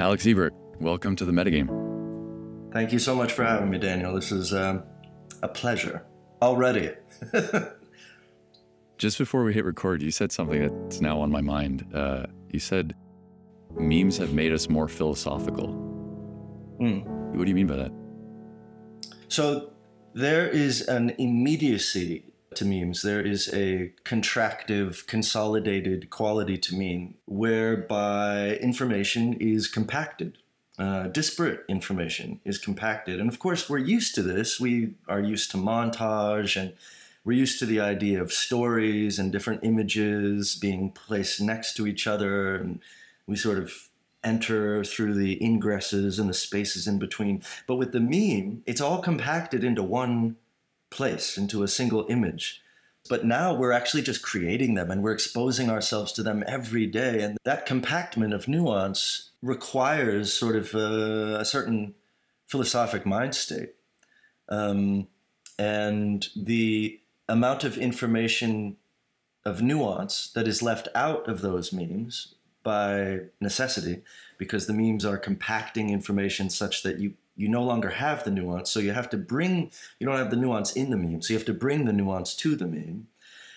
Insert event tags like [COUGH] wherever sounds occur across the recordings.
Alex Ebert, welcome to the metagame. Thank you so much for having me, Daniel. This is um, a pleasure already. [LAUGHS] Just before we hit record, you said something that's now on my mind. Uh, you said memes have made us more philosophical. Mm. What do you mean by that? So there is an immediacy to memes. There is a contractive, consolidated quality to meme whereby information is compacted. Uh, disparate information is compacted. And of course, we're used to this. We are used to montage and we're used to the idea of stories and different images being placed next to each other. And we sort of enter through the ingresses and the spaces in between. But with the meme, it's all compacted into one place, into a single image. But now we're actually just creating them and we're exposing ourselves to them every day. And that compactment of nuance requires sort of a, a certain philosophic mind state. Um, and the amount of information of nuance that is left out of those memes by necessity because the memes are compacting information such that you you no longer have the nuance so you have to bring you don't have the nuance in the meme so you have to bring the nuance to the meme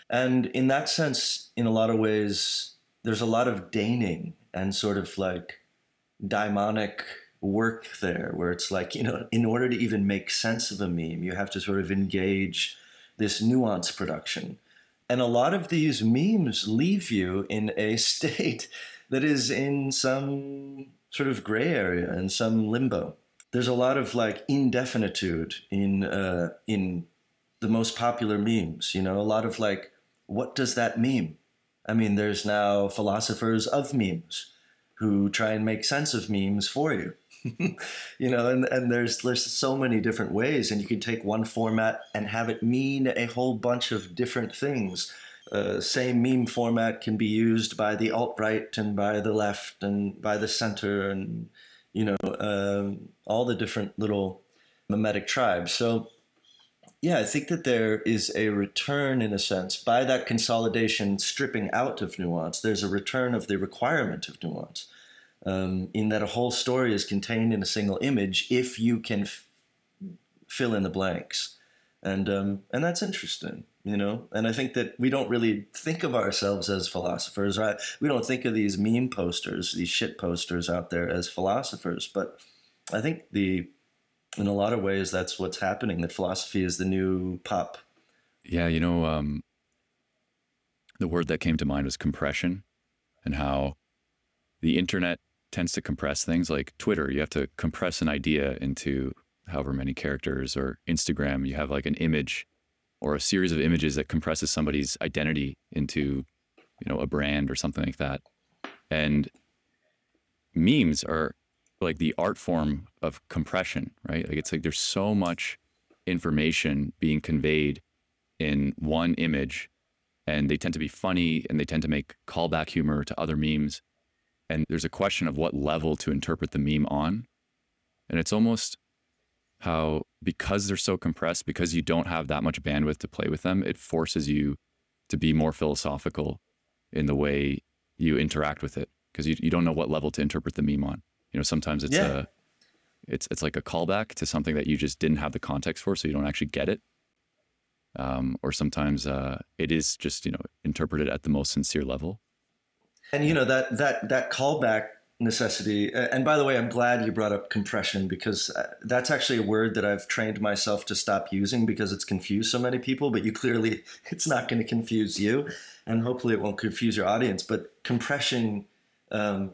and in that sense in a lot of ways there's a lot of deigning and sort of like daimonic work there where it's like you know in order to even make sense of a meme you have to sort of engage this nuance production and a lot of these memes leave you in a [LAUGHS] state that is in some sort of gray area and some limbo. There's a lot of like indefinitude in uh, in the most popular memes. You know, a lot of like, what does that mean? I mean, there's now philosophers of memes who try and make sense of memes for you. [LAUGHS] you know, and, and there's there's so many different ways, and you can take one format and have it mean a whole bunch of different things uh, same meme format can be used by the alt right and by the left and by the center and you know um, all the different little memetic tribes. So yeah, I think that there is a return in a sense by that consolidation stripping out of nuance. There's a return of the requirement of nuance. Um, in that a whole story is contained in a single image if you can f- fill in the blanks and um, and that's interesting you know? And i think that we don't really think of ourselves as philosophers right? We don't think of these meme posters these shit posters out there as philosophers but i think the in a lot of ways that's what's happening that philosophy is the new pop. Yeah you know um, the word that came to mind was compression and how the internet tends to compress things. Like twitter you have to compress an idea into however many characters or instagram you have like an image or a series of images that compresses somebody's identity into you know a brand or something like that. And memes are like the art form of compression right? Like it's like there's so much information being conveyed in one image and they tend to be funny and they tend to make callback humor to other memes. And there's a question of what level to interpret the meme on. And it's almost how because they're so compressed, because you don't have that much bandwidth to play with them, it forces you to be more philosophical in the way you interact with it because you, you don't know what level to interpret the meme on. You know, sometimes it's Yeah. a it's it's like a callback to something that you just didn't have the context for, so you don't actually get it. Um, or sometimes uh, it is just you know interpreted at the most sincere level. and you know that that that callback necessity and by the way i'm glad you brought up compression because uh, that's actually a word that i've trained myself to stop using because it's confused so many people but you clearly [LAUGHS] it's not going to confuse you and hopefully it won't confuse your audience but compression um,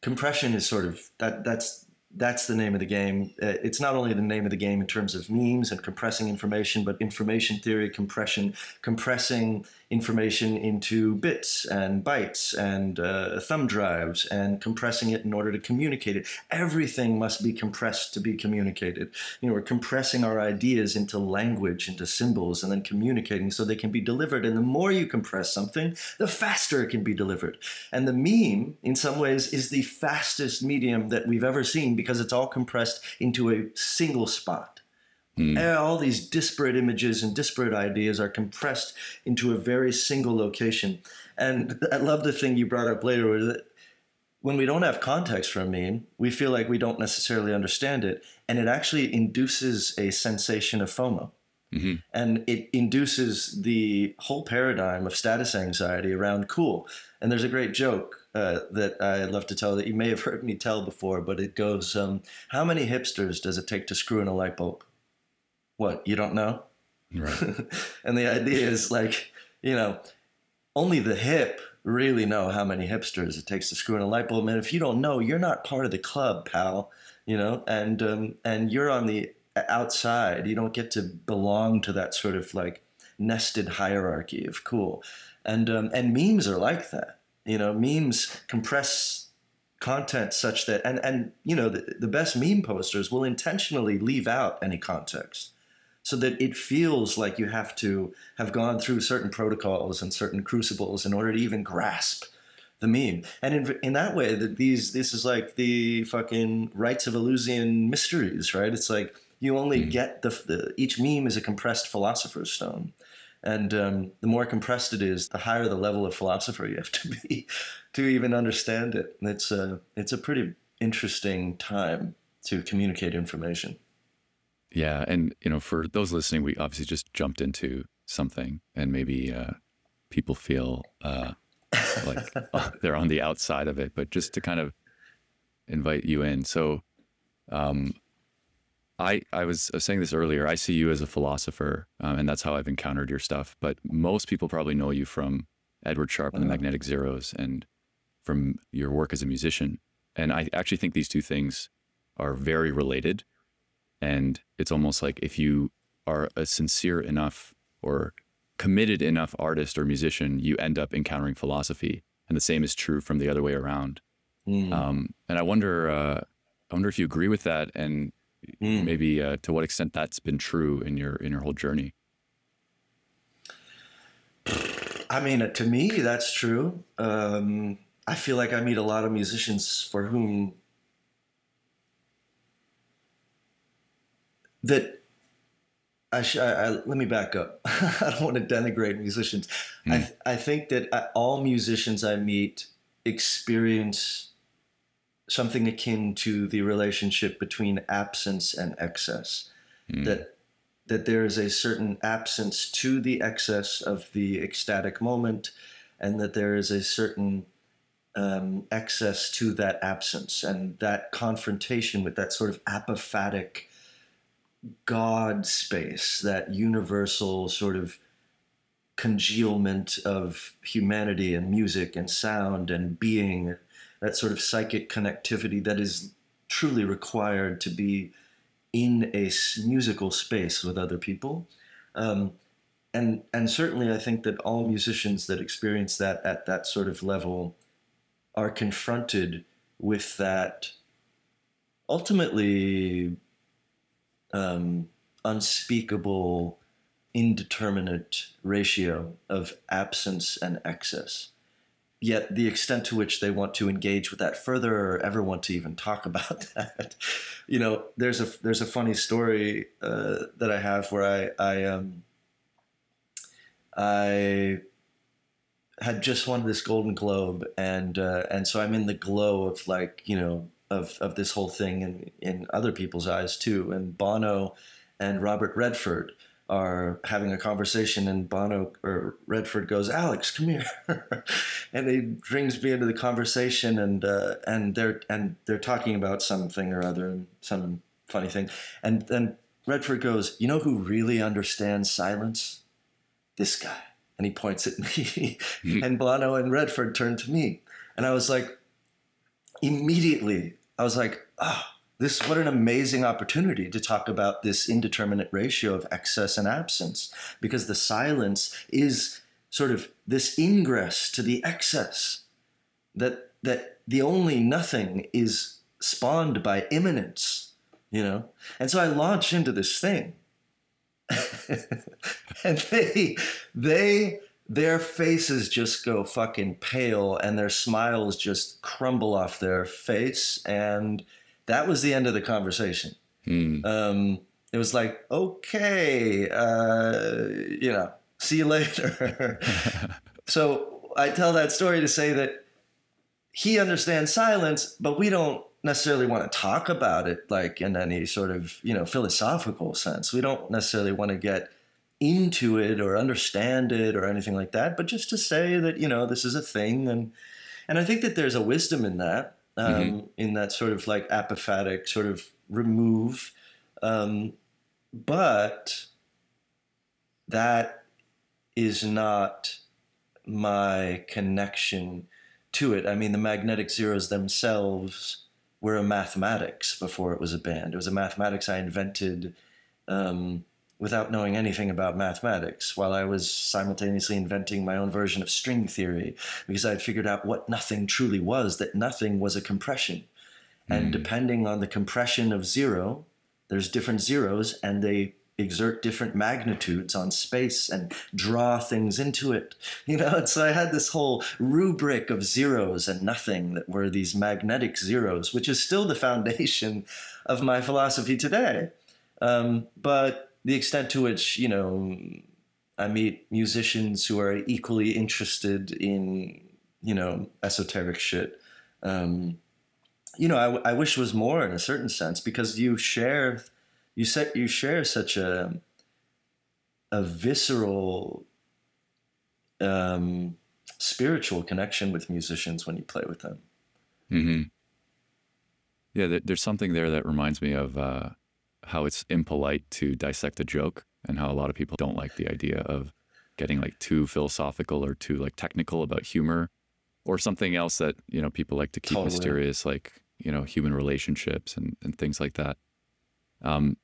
compression is sort of that that's that's the name of the game. Uh, it's not only the name of the game in terms of memes and compressing information, but information theory, compression, compressing information into bits and bytes and uh, thumb drives and compressing it in order to communicate it. Everything must be compressed to be communicated. You know, we're compressing our ideas into language, into symbols, and then communicating so they can be delivered. And the more you compress something, the faster it can be delivered. And the meme, in some ways, is the fastest medium that we've ever seen because it's all compressed into a single spot. Eh, All these disparate images and disparate ideas are compressed into a very single location. And I love the thing you brought up later, was that when we don't have context for a meme, we feel like we don't necessarily understand it, and it actually induces a sensation of FOMO. Mhm. And it induces the whole paradigm of status anxiety around cool. And there's a great joke uh, that I love to tell that you may have heard me tell before, but it goes um, How many hipsters does it take to screw in a light bulb? What, you don't know? Right. [LAUGHS] and the idea is like, you know, only the hip really know how many hipsters it takes to screw in a light bulb. And if you don't know, you're not part of the club, pal. You know, and um, and you're on the outside. You don't get to belong to that sort of like nested hierarchy of cool. And um, and memes are like that. You know, memes compress content such that and and you know the, the best meme posters will intentionally leave out any context so that it feels like you have to have gone through certain protocols and certain crucibles in order to even grasp the meme. And in, in that way, that these this is like the fucking rites of Eleusinian mysteries, right? It's like you only Mm. get the, the each meme is a compressed philosopher's stone. And um, the more compressed it is, the higher the level of philosopher you have to be [LAUGHS] to even understand it. And it's a it's a pretty interesting time to communicate information. Yeah, and you know, for those listening, we obviously just jumped into something, and maybe uh, people feel uh, like [LAUGHS] uh, they're on the outside of it. But just to kind of invite you in, so um, I I was, I was saying this earlier. I see you as a philosopher, um, and that's how I've encountered your stuff. But most people probably know you from Edward Sharpe and the. Magnetic Zeros, and from your work as a musician. And I actually think these two things are very related. And it's almost like if you are a sincere enough or committed enough artist or musician, you end up encountering philosophy. And the same is true from the other way around. Mm. Um, and I wonder, uh, I wonder if you agree with that, and Mm. maybe uh, to what extent that's been true in your in your whole journey. I mean, to me, that's true. Um, I feel like I meet a lot of musicians for whom that I, sh- I, I let me back up. [LAUGHS] I don't want to denigrate musicians. I th- I think that I, all musicians I meet experience something akin to the relationship between absence and excess. Mm. That that there is a certain absence to the excess of the ecstatic moment, and that there is a certain um, excess to that absence, and that confrontation with that sort of apophatic God space, that universal sort of congealment of humanity and music and sound and being, that sort of psychic connectivity that is truly required to be in a musical space with other people. Um, and, and certainly, I think that all musicians that experience that at that sort of level are confronted with that ultimately um, unspeakable, indeterminate ratio of absence and excess. Yet the extent to which they want to engage with that further or ever want to even talk [LAUGHS] about that, you know, there's a there's a funny story uh, that I have where I I um I had just won this Golden Globe and uh, and so I'm in the glow of like you know of of this whole thing in in other people's eyes too. And Bono and Robert Redford are having a conversation and Bono or Redford goes Alex come here. [LAUGHS] And he brings me into the conversation and uh, and they're and they're talking about something or other and some funny thing. And then Redford goes you know who really understands silence? This guy. And he points at me. [LAUGHS] And Bono and Redford turn to me. And I was like immediately I was like, ah, this what an amazing opportunity to talk about this indeterminate ratio of excess and absence, because the silence is sort of this ingress to the excess. That that the only nothing is spawned by immanence, you know? And so I launch into this thing. [LAUGHS] and they they their faces just go fucking pale and their smiles just crumble off their face and that was the end of the conversation Hmm. um, it was like okay uh, you know see you [LAUGHS] later so i tell that story to say that he understands silence, but we don't necessarily want to talk about it like in any sort of you know philosophical sense. We don't necessarily want to get into it or understand it or anything like that, but just to say that you know this is a thing, and and I think that there's a wisdom in that, um, mm-hmm. in that sort of like apophatic sort of remove, um, but that is not my connection to it. I mean, the magnetic zeros themselves were a mathematics before it was a band. It was a mathematics I invented um, without knowing anything about mathematics, while I was simultaneously inventing my own version of string theory because I had figured out what nothing truly was, that nothing was a compression. Mm. And hmm. depending on the compression of zero, there's different zeros and they exert different magnitudes on space and draw things into it. [LAUGHS] You know, and so I had this whole rubric of zeros and nothing that were these magnetic zeros, which is still the foundation [LAUGHS] of my philosophy today. Um, but the extent to which, you know, I meet musicians who are equally interested in, you know, esoteric shit. Um, you know, I, I wish was more in a certain sense because you share you set you share such a a visceral um, spiritual connection with musicians when you play with them. Mm-hmm. Yeah, there's something there that reminds me of uh, how it's impolite to dissect a joke, and how a lot of people don't like the idea of getting like too philosophical or too like technical about humor, or something else that you know people like to keep totally. mysterious, like you know human relationships and, and things like that. Um,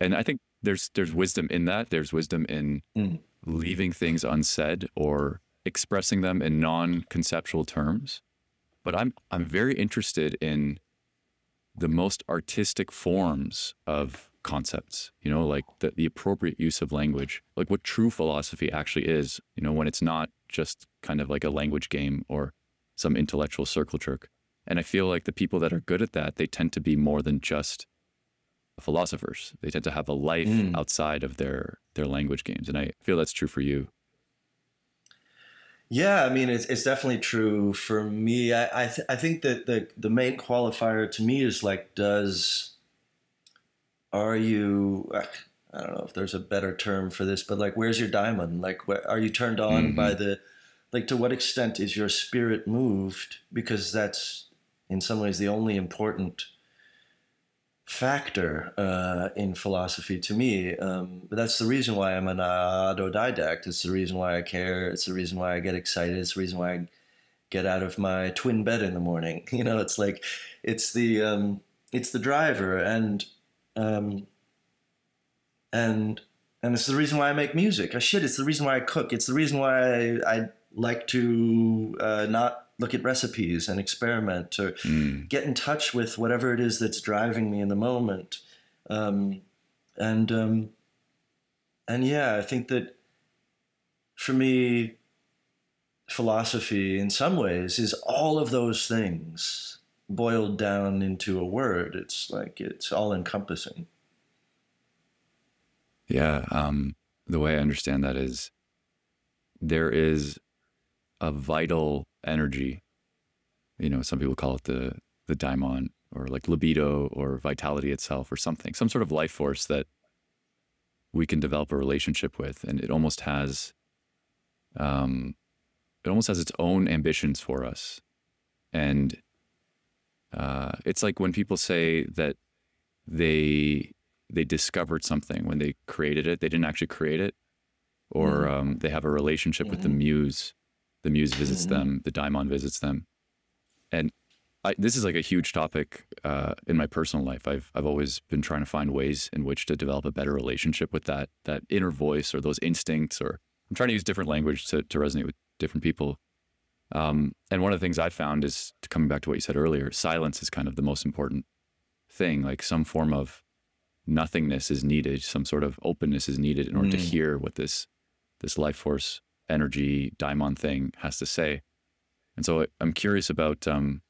and I think there's there's wisdom in that. There's wisdom in mm. leaving things unsaid or expressing them in non-conceptual terms. But I'm I'm very interested in the most artistic forms of concepts, you know, like the, the appropriate use of language, like what true philosophy actually is, you know, when it's not just kind of like a language game or some intellectual circle jerk. And I feel like the people that are good at that, they tend to be more than just philosophers. They tend to have a life mm. outside of their their language games, and I feel that's true for you. Yeah, I mean, it's, it's definitely true for me. I I, th- I think that the the main qualifier to me is like, does are you? I don't know if there's a better term for this, but like, where's your daimon? Like, where, are you turned on mm-hmm. by the like? To what extent is your spirit moved? Because that's in some ways the only important factor uh, in philosophy to me. Um, but that's the reason why I'm an autodidact. It's the reason why I care. It's the reason why I get excited. It's the reason why I get out of my twin bed in the morning. [LAUGHS] You know, it's like it's the um, it's the driver, and um, and and it's the reason why I make music. Oh, shit, it's the reason why I cook. It's the reason why I, I like to uh, not look at recipes and experiment or mm. get in touch with whatever it is that's driving me in the moment. Um, and um, and yeah, I think that for me, philosophy in some ways is all of those things boiled down into a word. It's like it's all encompassing. Yeah, um, the way I understand that is there is a vital energy. You know, some people call it the the daimon or like libido or vitality itself or something, some sort of life force that we can develop a relationship with, and it almost has, um, it almost has its own ambitions for us, and uh, it's like when people say that they they discovered something when they created it, they didn't actually create it, or mm-hmm. um, they have a relationship mm-hmm. with the mm-hmm. muse the muse visits mm-hmm. them, the daimon visits them, and I, this is like a huge topic uh, in my personal life. I've I've always been trying to find ways in which to develop a better relationship with that that inner voice or those instincts. Or I'm trying to use different language to to resonate with different people. Um, and one of the things I found is coming back to what you said earlier. Silence is kind of the most important thing. Like some form of nothingness is needed. Some sort of openness is needed in order mm. to hear what this this life force energy daimon thing has to say. And so I'm curious about, um,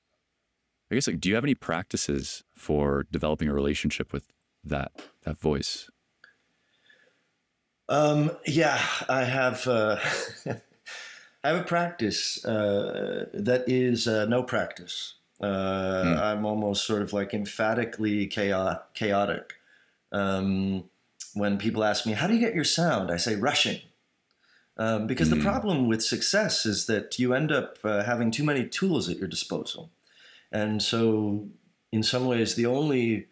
I guess, like, do you have any practices for developing a relationship with that that voice? Um, yeah, I have. Uh, [LAUGHS] I have a practice uh, that is uh, no practice. Uh, Hmm. I'm almost sort of like emphatically chaotic. chaotic. Um, when people ask me, "How do you get your sound?" I say, "Rushing." Um, because Hmm. the problem with success is that you end up uh, having too many tools at your disposal. And so, in some ways, the only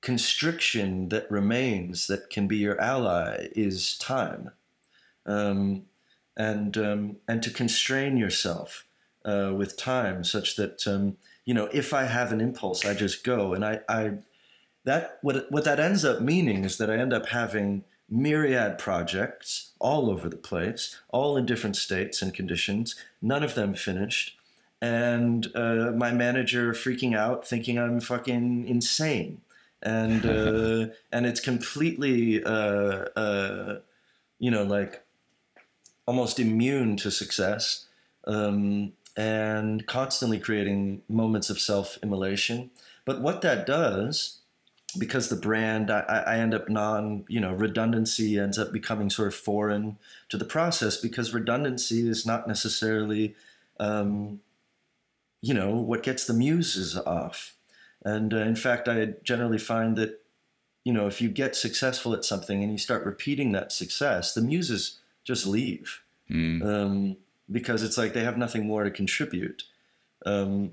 constriction that remains that can be your ally is time. Um, and, um, and to constrain yourself uh, with time such that, um, you know, if I have an impulse, I just go. And I, I that what, what that ends up meaning is that I end up having myriad projects all over the place, all in different states and conditions, none of them finished. And uh, my manager freaking out, thinking I'm fucking insane, and uh, [LAUGHS] and it's completely, uh, uh, you know, like almost immune to success, um, and constantly creating moments of self-immolation. But what that does because the brand I, I end up non you know redundancy ends up becoming sort of foreign to the process because redundancy is not necessarily um, you know what gets the muses off. And uh, in fact i generally find that you know if you get successful at something and you start repeating that success the muses just leave. Mm. um, because it's like they have nothing more to contribute, um,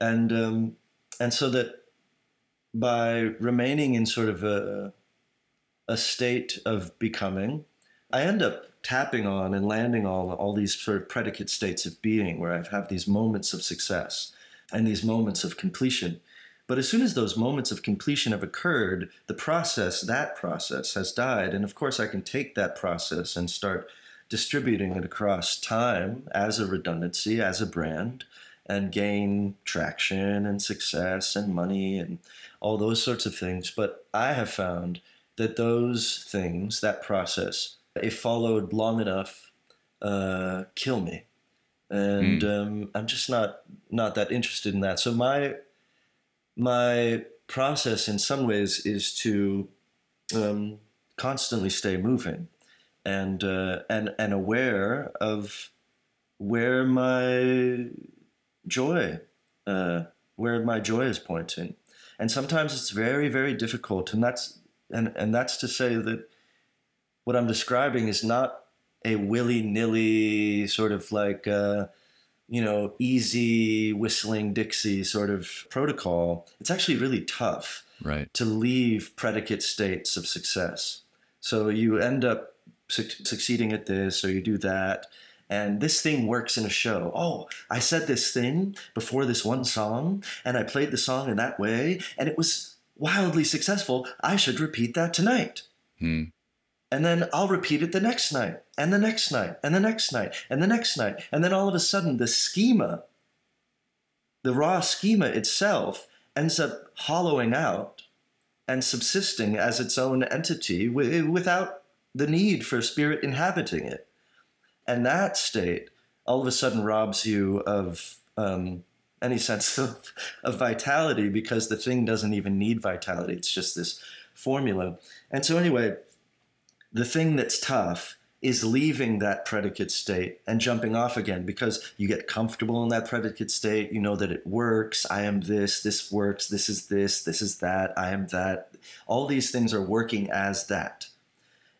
and um, and so that by remaining in sort of a a state of becoming, I end up tapping on and landing on all these sort of predicate states of being where I have these moments of success and these moments of completion. But as soon as those moments of completion have occurred, the process, that process, has died. And of course, I can take that process and start distributing it across time as a redundancy, as a brand, and gain traction and success and money and all those sorts of things. But I have found that those things, that process, if followed long enough, uh, kill me. And um, I'm just not not that interested in that. So my my process, in some ways, is to um, constantly stay moving and uh, and and aware of where my joy uh, where my joy is pointing and sometimes it's very very difficult and that's and and that's to say that what i'm describing is not a willy-nilly sort of like uh, you know easy whistling dixie sort of protocol it's actually really tough Right. to leave predicate states of success. So you end up suc succeeding at this or you do that. And this thing works in a show. Oh, I said this thing before this one song, and I played the song in that way, and it was wildly successful. I should repeat that tonight. Mm. And then I'll repeat it the next night, and the next night, and the next night, and the next night. And then all of a sudden, the schema, the raw schema itself, ends up hollowing out and subsisting as its own entity wi- without the need for a spirit inhabiting it. And that state all of a sudden robs you of um, any sense [LAUGHS] of, of vitality because the thing doesn't even need vitality. It's just this formula. And so, anyway, the thing that's tough is leaving that predicate state and jumping off again because you get comfortable in that predicate state. You know that it works. I am this, this works, this is this, this is that, I am that. All these things are working as that.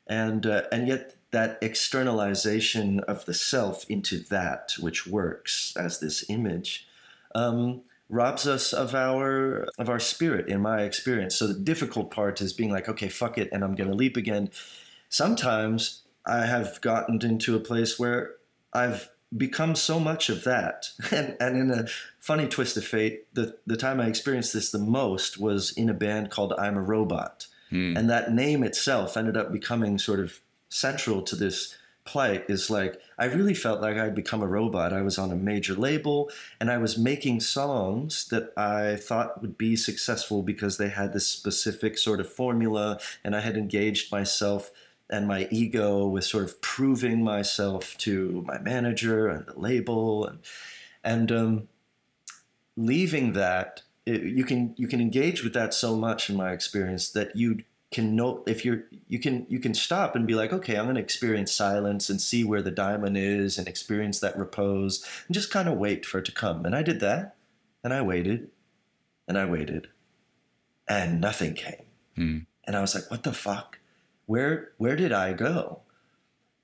And, uh, and yet, that externalization of the self into that which works as this image um, robs us of our of our spirit in my experience. So the difficult part is being like okay fuck it and i'm going to leap again. Sometimes i have gotten into a place where i've become so much of that. [LAUGHS] And, and in a funny twist of fate the, the time i experienced this the most was in a band called Ima Robot. Mm. and that name itself ended up becoming sort of central to this plight is like i really felt like i'd become a robot. I was on a major label and i was making songs that i thought would be successful because they had this specific sort of formula and i had engaged myself and my ego with sort of proving myself to my manager and the label and and um, leaving that it, you can you can engage with that so much in my experience that you can know if you're you can you can stop and be like okay i'm going to experience silence and see where the daimon is and experience that repose and just kind of wait for it to come. And i did that and i waited and i waited and nothing came. Mm. and i was like what the fuck? Where where did i go?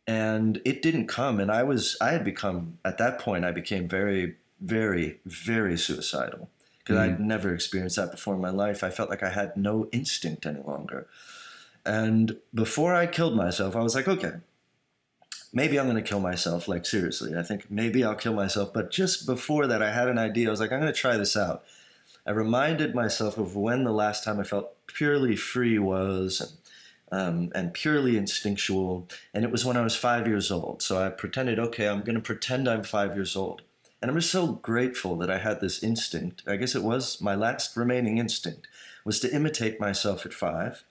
And it didn't come and i was i had become at that point i became very very very suicidal because Mhm. i'd never experienced that before in my life i felt like i had no instinct any longer and before i killed myself i was like okay maybe i'm going to kill myself like seriously i think maybe i'll kill myself but just before that i had an idea i was like i'm going to try this out i reminded myself of when the last time i felt purely free was and um, and purely instinctual. And it was when I was five years old. So I pretended, okay, I'm going to pretend I'm five years old. And I'm just so grateful that I had this instinct. I guess it was my last remaining instinct was to imitate myself at five.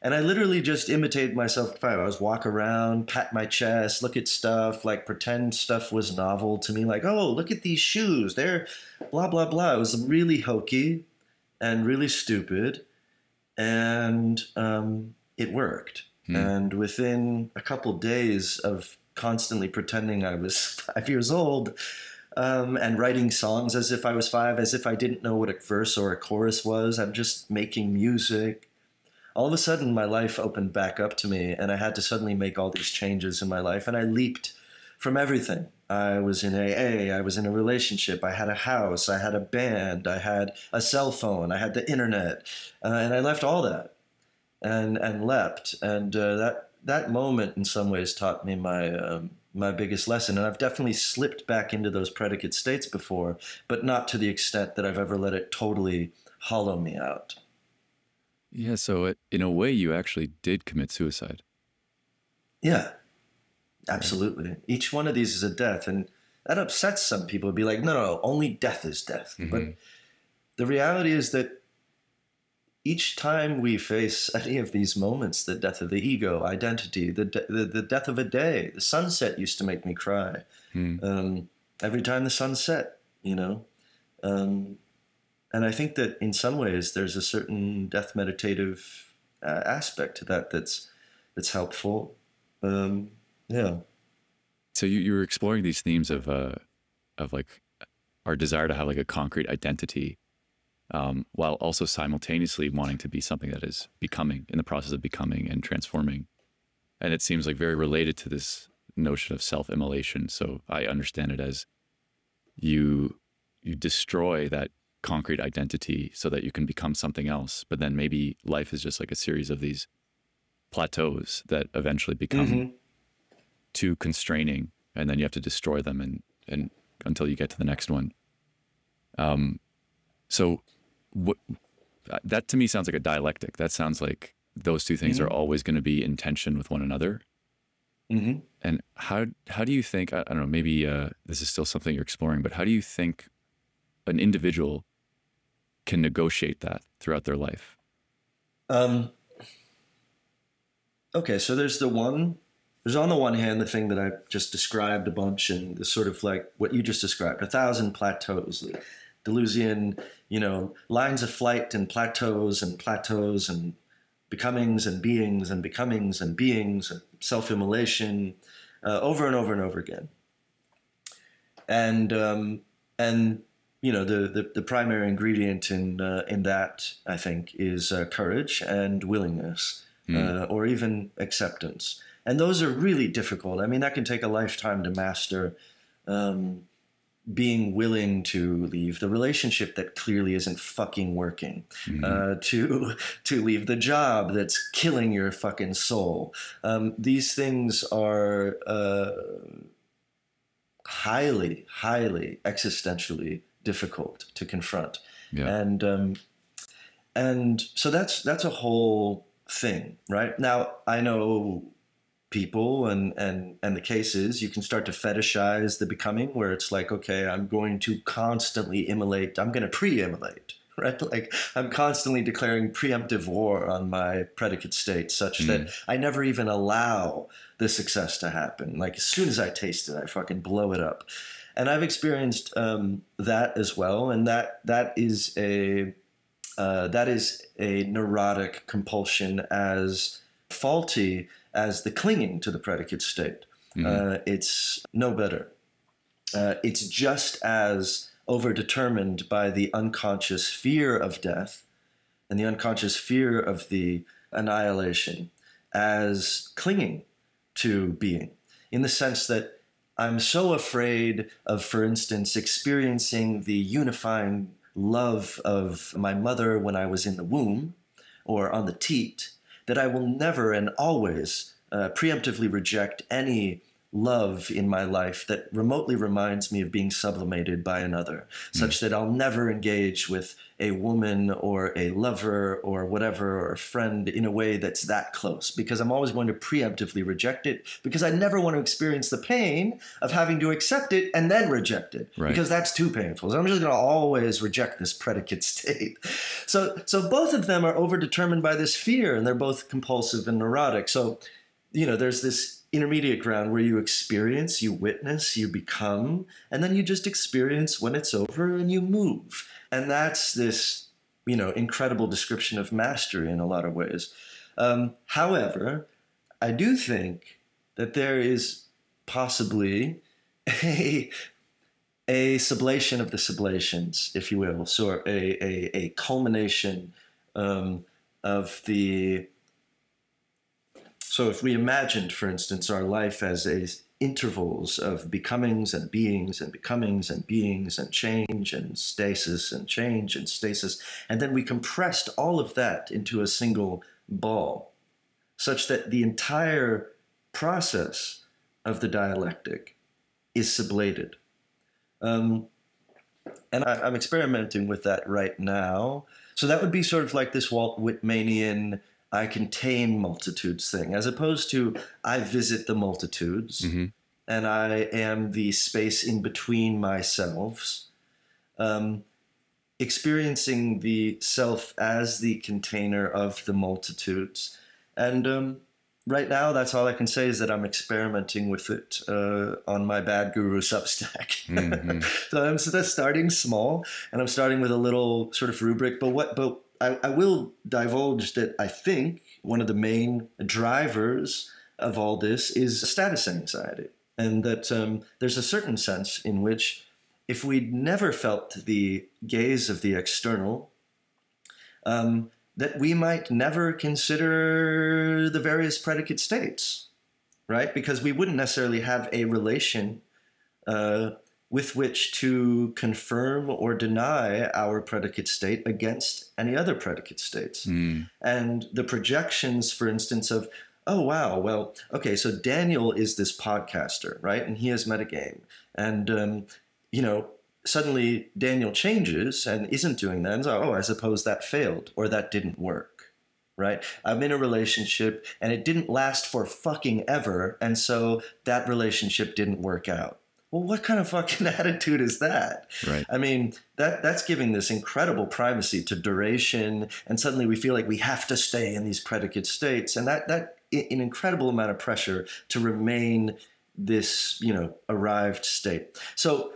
And I literally just imitated myself at five. I was walk around, pat my chest, look at stuff, like pretend stuff was novel to me. Like, oh, look at these shoes. They're blah, blah, blah. It was really hokey and really stupid. And um, it worked. Hmm. And within a couple days of constantly pretending I was [LAUGHS] five years old um, and writing songs as if I was five, as if I didn't know what a verse or a chorus was, I'm just making music. All of a sudden, my life opened back up to me, and I had to suddenly make all these changes in my life. And I leaped from everything. I was in AA, I was in a relationship, I had a house, I had a band, I had a cell phone, I had the internet, uh, and I left all that and and leapt. And uh, that that moment, in some ways, taught me my um, my biggest lesson. And I've definitely slipped back into those predicate states before, but not to the extent that I've ever let it totally hollow me out. Yeah. So it, in a way, you actually did commit suicide. Yeah, absolutely. Each one of these is a death, and that upsets some people. Be like, no, no, only death is death. But Mhm. the reality is that each time we face any of these moments the death of the ego identity the, de- the, the death of a day the sunset used to make me cry. Hmm. um, every time the sun set you know? Um, and i think that in some ways there's a certain death meditative uh, aspect to that that's that's helpful. Um, yeah. So you, you were exploring these themes of uh, of like our desire to have like a concrete identity, um, while also simultaneously wanting to be something that is becoming in the process of becoming and transforming. And it seems like very related to this notion of self-immolation. So I understand it as you you destroy that concrete identity so that you can become something else. But then maybe life is just like a series of these plateaus that eventually become Mhm. too constraining and then you have to destroy them and and until you get to the next one um so what that to me sounds like a dialectic. That sounds like those two things are always going to be in tension with one another. Hmm and how how do you think i, I don't know maybe uh, this is still something you're exploring but how do you think an individual can negotiate that throughout their life? Um, okay, so there's the one, there's on the one hand the thing that I've just described a bunch, and the sort of like what you just described, a thousand plateaus, the Deleuzian, you know, lines of flight and plateaus and plateaus and becomings and beings and becomings and beings and self-immolation, uh, over and over and over again. And um, and you know the, the, the primary ingredient in uh, in that I think is uh, courage and willingness, uh, or even acceptance. And those are really difficult. I mean, that can take a lifetime to master. Um, being willing to leave the relationship that clearly isn't fucking working, uh, to [LAUGHS] to leave the job that's killing your fucking soul. Um, these things are uh, highly, highly existentially difficult to confront, yeah and um, and so that's that's a whole thing, right? Now I know people and and and the cases you can start to fetishize the becoming where it's like okay i'm going to constantly immolate i'm going to pre-immolate [LAUGHS] right? Like i'm constantly declaring preemptive war on my predicate state such that i never even allow the success to happen. Like as soon as i taste it i fucking blow it up. And i've experienced um, that as well and that that is a uh, that is a neurotic compulsion as faulty as the clinging to the predicate state. Mhm. Uh, it's no better. Uh, it's just as overdetermined by the unconscious fear of death and the unconscious fear of the annihilation as clinging to being, in the sense that I'm so afraid of, for instance, experiencing the unifying love of my mother when I was in the womb or on the teat that I will never and always uh, preemptively reject any love in my life that remotely reminds me of being sublimated by another, hmm. such that I'll never engage with a woman or a lover or whatever or a friend in a way that's that close because I'm always going to preemptively reject it because I never want to experience the pain of having to accept it and then reject it Right. because that's too painful. So I'm just going to always reject this predicate [LAUGHS] state. So so both of them are overdetermined by this fear and they're both compulsive and neurotic. So you know, there's this intermediate ground where you experience, you witness, you become, and then you just experience when it's over and you move. And that's this, you know, incredible description of mastery in a lot of ways. Um, however, I do think that there is possibly [LAUGHS] a a sublation of the sublations, if you will, so a a, a culmination um, of the so if we imagined, for instance, our life as a intervals of becomings and beings and becomings and beings and change and stasis and change and stasis, and then we compressed all of that into a single ball, such that the entire process of the dialectic is sublated. Um, and I, I'm experimenting with that right now. So that would be sort of like this Walt Whitmanian I contain multitudes thing, as opposed to I visit the multitudes Mhm. and I am the space in between myselves. Um, experiencing the self as the container of the multitudes. And um, right now, that's all I can say is that I'm experimenting with it uh, on my Bad Guru Substack. Mhm. [LAUGHS] so I'm starting small, and I'm starting with a little sort of rubric. But what? But I, I will divulge that I think one of the main drivers of all this is status anxiety, and that um, there's a certain sense in which, if we'd never felt the gaze of the external, um, that we might never consider the various predicate states, right? Because we wouldn't necessarily have a relation uh, with which to confirm or deny our predicate state against any other predicate states. Mm. And the projections, for instance, of, oh, wow, well, okay, so Daniel is this podcaster, right? And he has metagame. And, um, you know, suddenly Daniel changes and isn't doing that. And so, oh, I suppose that failed or that didn't work, right? I'm in a relationship and it didn't last for fucking ever. And so that relationship didn't work out. Well, what kind of fucking [LAUGHS] attitude is that? Right. I mean, that that's giving this incredible primacy to duration, and suddenly we feel like we have to stay in these predicate states, and that that an incredible amount of pressure to remain this you know arrived state. So,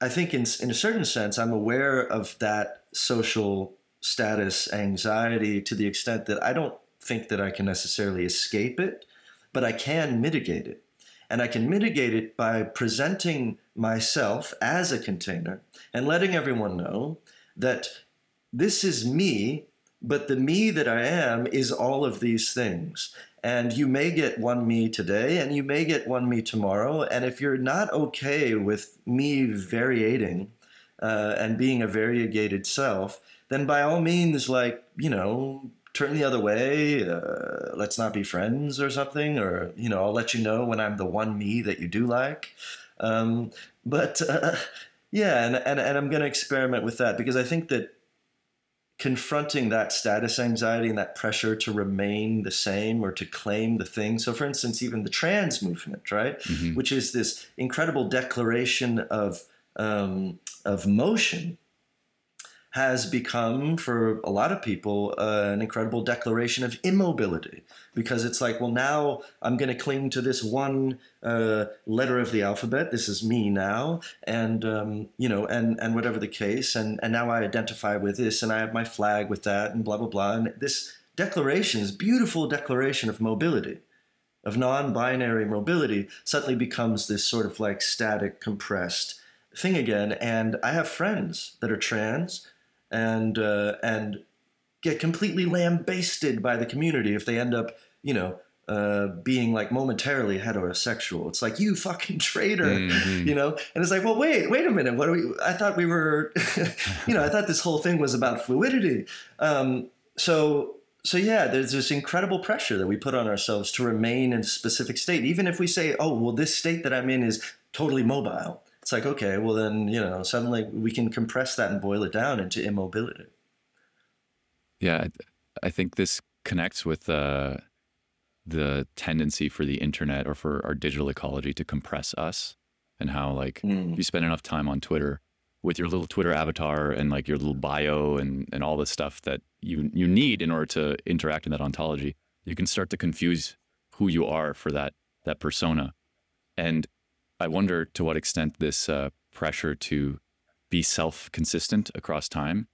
I think in in a certain sense, I'm aware of that social status anxiety to the extent that I don't think that I can necessarily escape it, but I can mitigate it. And I can mitigate it by presenting myself as a container and letting everyone know that this is me, but the me that I am is all of these things. And you may get one me today and you may get one me tomorrow. And if you're not okay with me variating uh, and being a variegated self, then by all means, like, you know, turn the other way. Uh, let's not be friends or something. Or, you know, I'll let you know when I'm the one me that you do like. Um, but uh, yeah, and, and, and I'm going to experiment with that because I think that confronting that status anxiety and that pressure to remain the same or to claim the thing. So, for instance, even the trans movement, right, Mhm. which is this incredible declaration of um, of motion. Has become for a lot of people uh, an incredible declaration of immobility. Because it's like well now i'm going to cling to this one uh, letter of the alphabet. This is me now. And um, you know and and whatever the case and and now i identify with this and i have my flag with that and blah blah blah. And this declaration this beautiful declaration of mobility of non-binary mobility suddenly becomes this sort of like static compressed thing again. And i have friends that are trans and uh, and get completely lambasted by the community if they end up, you know, uh, being like momentarily heterosexual. It's like you fucking traitor, mm-hmm. you know. And it's like, well, wait, wait a minute. What are we? I thought we were, [LAUGHS] you know, I thought this whole thing was about fluidity. Um, so. So yeah, there's this incredible pressure that we put on ourselves to remain in a specific state, even if we say, "Oh, well, this state that I'm in is totally mobile." It's like okay well then you know suddenly we can compress that and boil it down into immobility yeah i think this connects with uh, the tendency for the internet or for our digital ecology to compress us and how like mm. you spend enough time on twitter with your little twitter avatar and like your little bio and and all the stuff that you you need in order to interact in that ontology you can start to confuse who you are for that that persona and I wonder to what extent this uh, pressure to be self consistent across time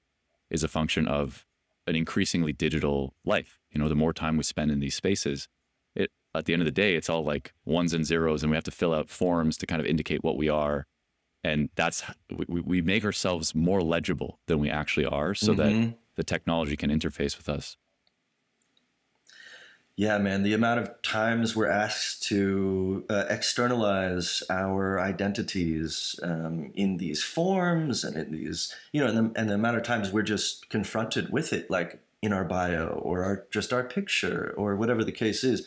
is a function of an increasingly digital life. You know, the more time we spend in these spaces, it at the end of the day, it's all like ones and zeros, and we have to fill out forms to kind of indicate what we are. And that's we, we make ourselves more legible than we actually are, so mm-hmm. that the technology can interface with us. Yeah, man, the amount of times we're asked to uh, externalize our identities um, in these forms and in these, you know, and the, and the, amount of times we're just confronted with it, like in our bio or our, just our picture or whatever the case is.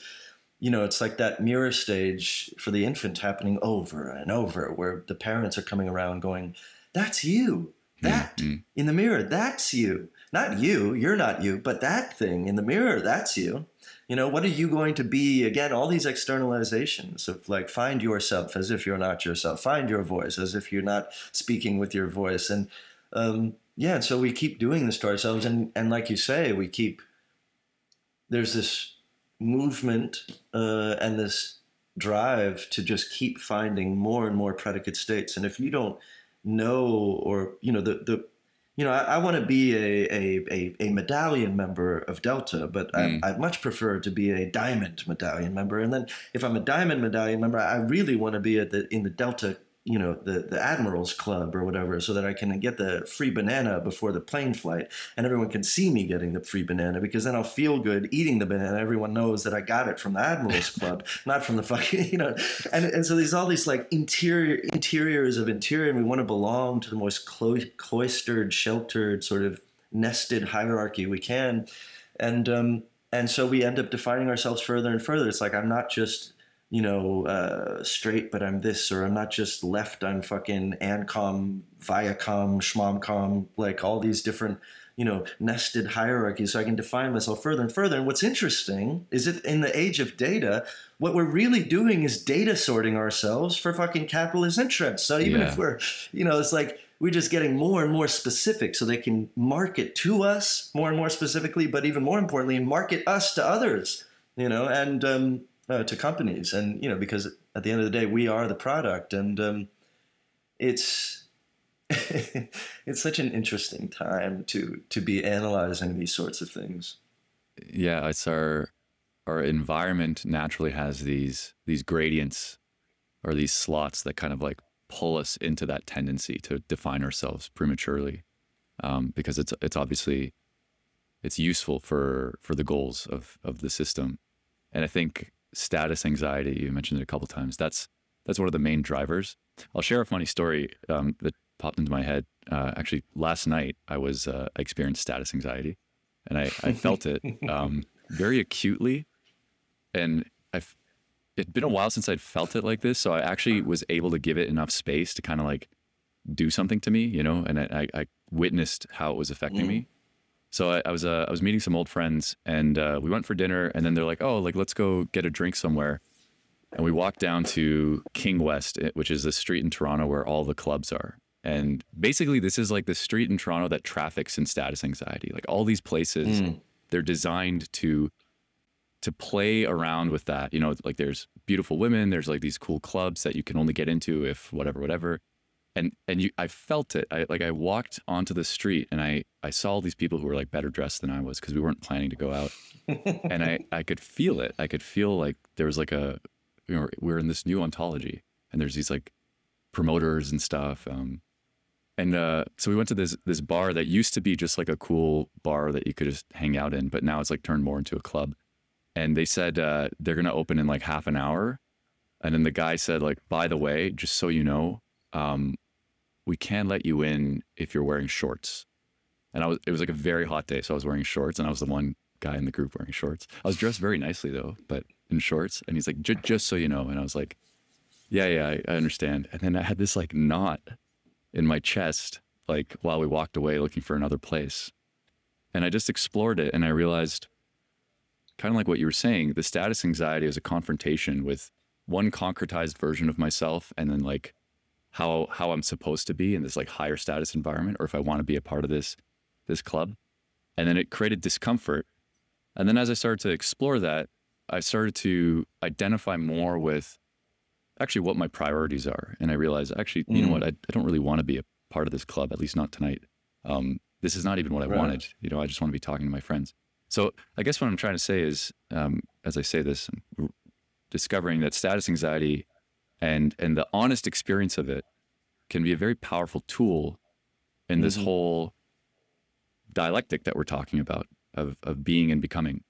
You know, it's like that mirror stage for the infant happening over and over, where the parents are coming around going, That's you. That mm-hmm. in the mirror, that's you. Not you, you're not you, but that thing in the mirror, that's you you know what are you going to be? Again all these externalizations of like find yourself as if you're not yourself find your voice as if you're not speaking with your voice. And um, yeah and so we keep doing this to ourselves. And and like you say we keep there's this movement uh, and this drive to just keep finding more and more predicate states. And if you don't know or you know the the you know, I, I want to be a, a, a, a, medallion member of Delta, but mm. I, would much prefer to be a diamond medallion member. And then if I'm a diamond medallion member, I really want to be at the in the Delta you know the the admirals club or whatever so that i can get the free banana before the plane flight and everyone can see me getting the free banana because then i'll feel good eating the banana. Everyone knows that i got it from the admirals [LAUGHS] club not from the fucking [LAUGHS] you know. And, and so there's all these like interior interiors of interior and we want to belong to the most clo- cloistered sheltered sort of nested hierarchy we can. And um and so we end up defining ourselves further and further. It's like i'm not just you know, uh, straight, but I'm this, or I'm not just left, I'm fucking ANCOM, Viacom, Schmomcom, like all these different, you know, nested hierarchies. So I can define myself further and further. And what's interesting is that in the age of data, what we're really doing is data sorting ourselves for fucking capitalist interests. So even yeah. if we're, you know, it's like, we're just getting more and more specific so they can market to us more and more specifically, but even more importantly, market us to others, you know, and, um, uh, to companies, and you know because at the end of the day we are the product, and um, it's [LAUGHS] it's such an interesting time to to be analyzing these sorts of things. Yeah, it's our our environment naturally has these these gradients or these slots that kind of like pull us into that tendency to define ourselves prematurely um, because it's it's obviously it's useful for for the goals of of the system. And i think status anxiety. You mentioned it a couple times. That's that's one of the main drivers. I'll share a funny story um, that popped into my head. Uh, actually, last night I was uh, I experienced status anxiety, and I, I felt it [LAUGHS] um, very acutely, and I've it'd been a while since I'd felt it like this. So I actually was able to give it enough space to kind of like do something to me, you know, and I, I witnessed how it was affecting mm. me. So I, I was uh, I was meeting some old friends, and uh, we went for dinner, and then they're like, "Oh, like let's go get a drink somewhere." And we walked down to King West, eh, which is a street in Toronto where all the clubs are. And basically, this is like the street in Toronto that traffics in status anxiety. Like all these places, Mm. they're designed to to play around with that. You know, like there's beautiful women, there's like these cool clubs that you can only get into if whatever, whatever. And and you I felt it. I like I walked onto the street and I I saw all these people who were like better dressed than I was because we weren't planning to go out. [LAUGHS] and I I could feel it. I could feel like there was like a you know, we're in this new ontology and there's these like promoters and stuff. Um and uh, so we went to this this bar that used to be just like a cool bar that you could just hang out in, but now it's like turned more into a club. And they said uh, they're gonna open in like half an hour. And then the guy said like, by the way, just so you know, um, we can let you in if you're wearing shorts. And I was it was like a very hot day, so I was wearing shorts, and I was the one guy in the group wearing shorts. I was dressed very nicely though, but in shorts. And he's like, "Ju- just so you know, and I was like, yeah, yeah, I, I understand. And then I had this like knot in my chest, like while we walked away looking for another place. And I just explored it and I realized, kind of like what you were saying, the status anxiety is a confrontation with one concretized version of myself and then like how how I'm supposed to be in this like higher status environment or if I want to be a part of this this club. And then it created discomfort. And then as I started to explore that, I started to identify more with actually what my priorities are. And I realized actually, you know Mm. what, I, I don't really want to be a part of this club, at least not tonight. Um, this is not even what I Right. wanted. You know, I just want to be talking to my friends. So I guess what I'm trying to say is, um, as I say this, I'm discovering that status anxiety and and the honest experience of it can be a very powerful tool in this Mhm. whole dialectic that we're talking about of of being and becoming.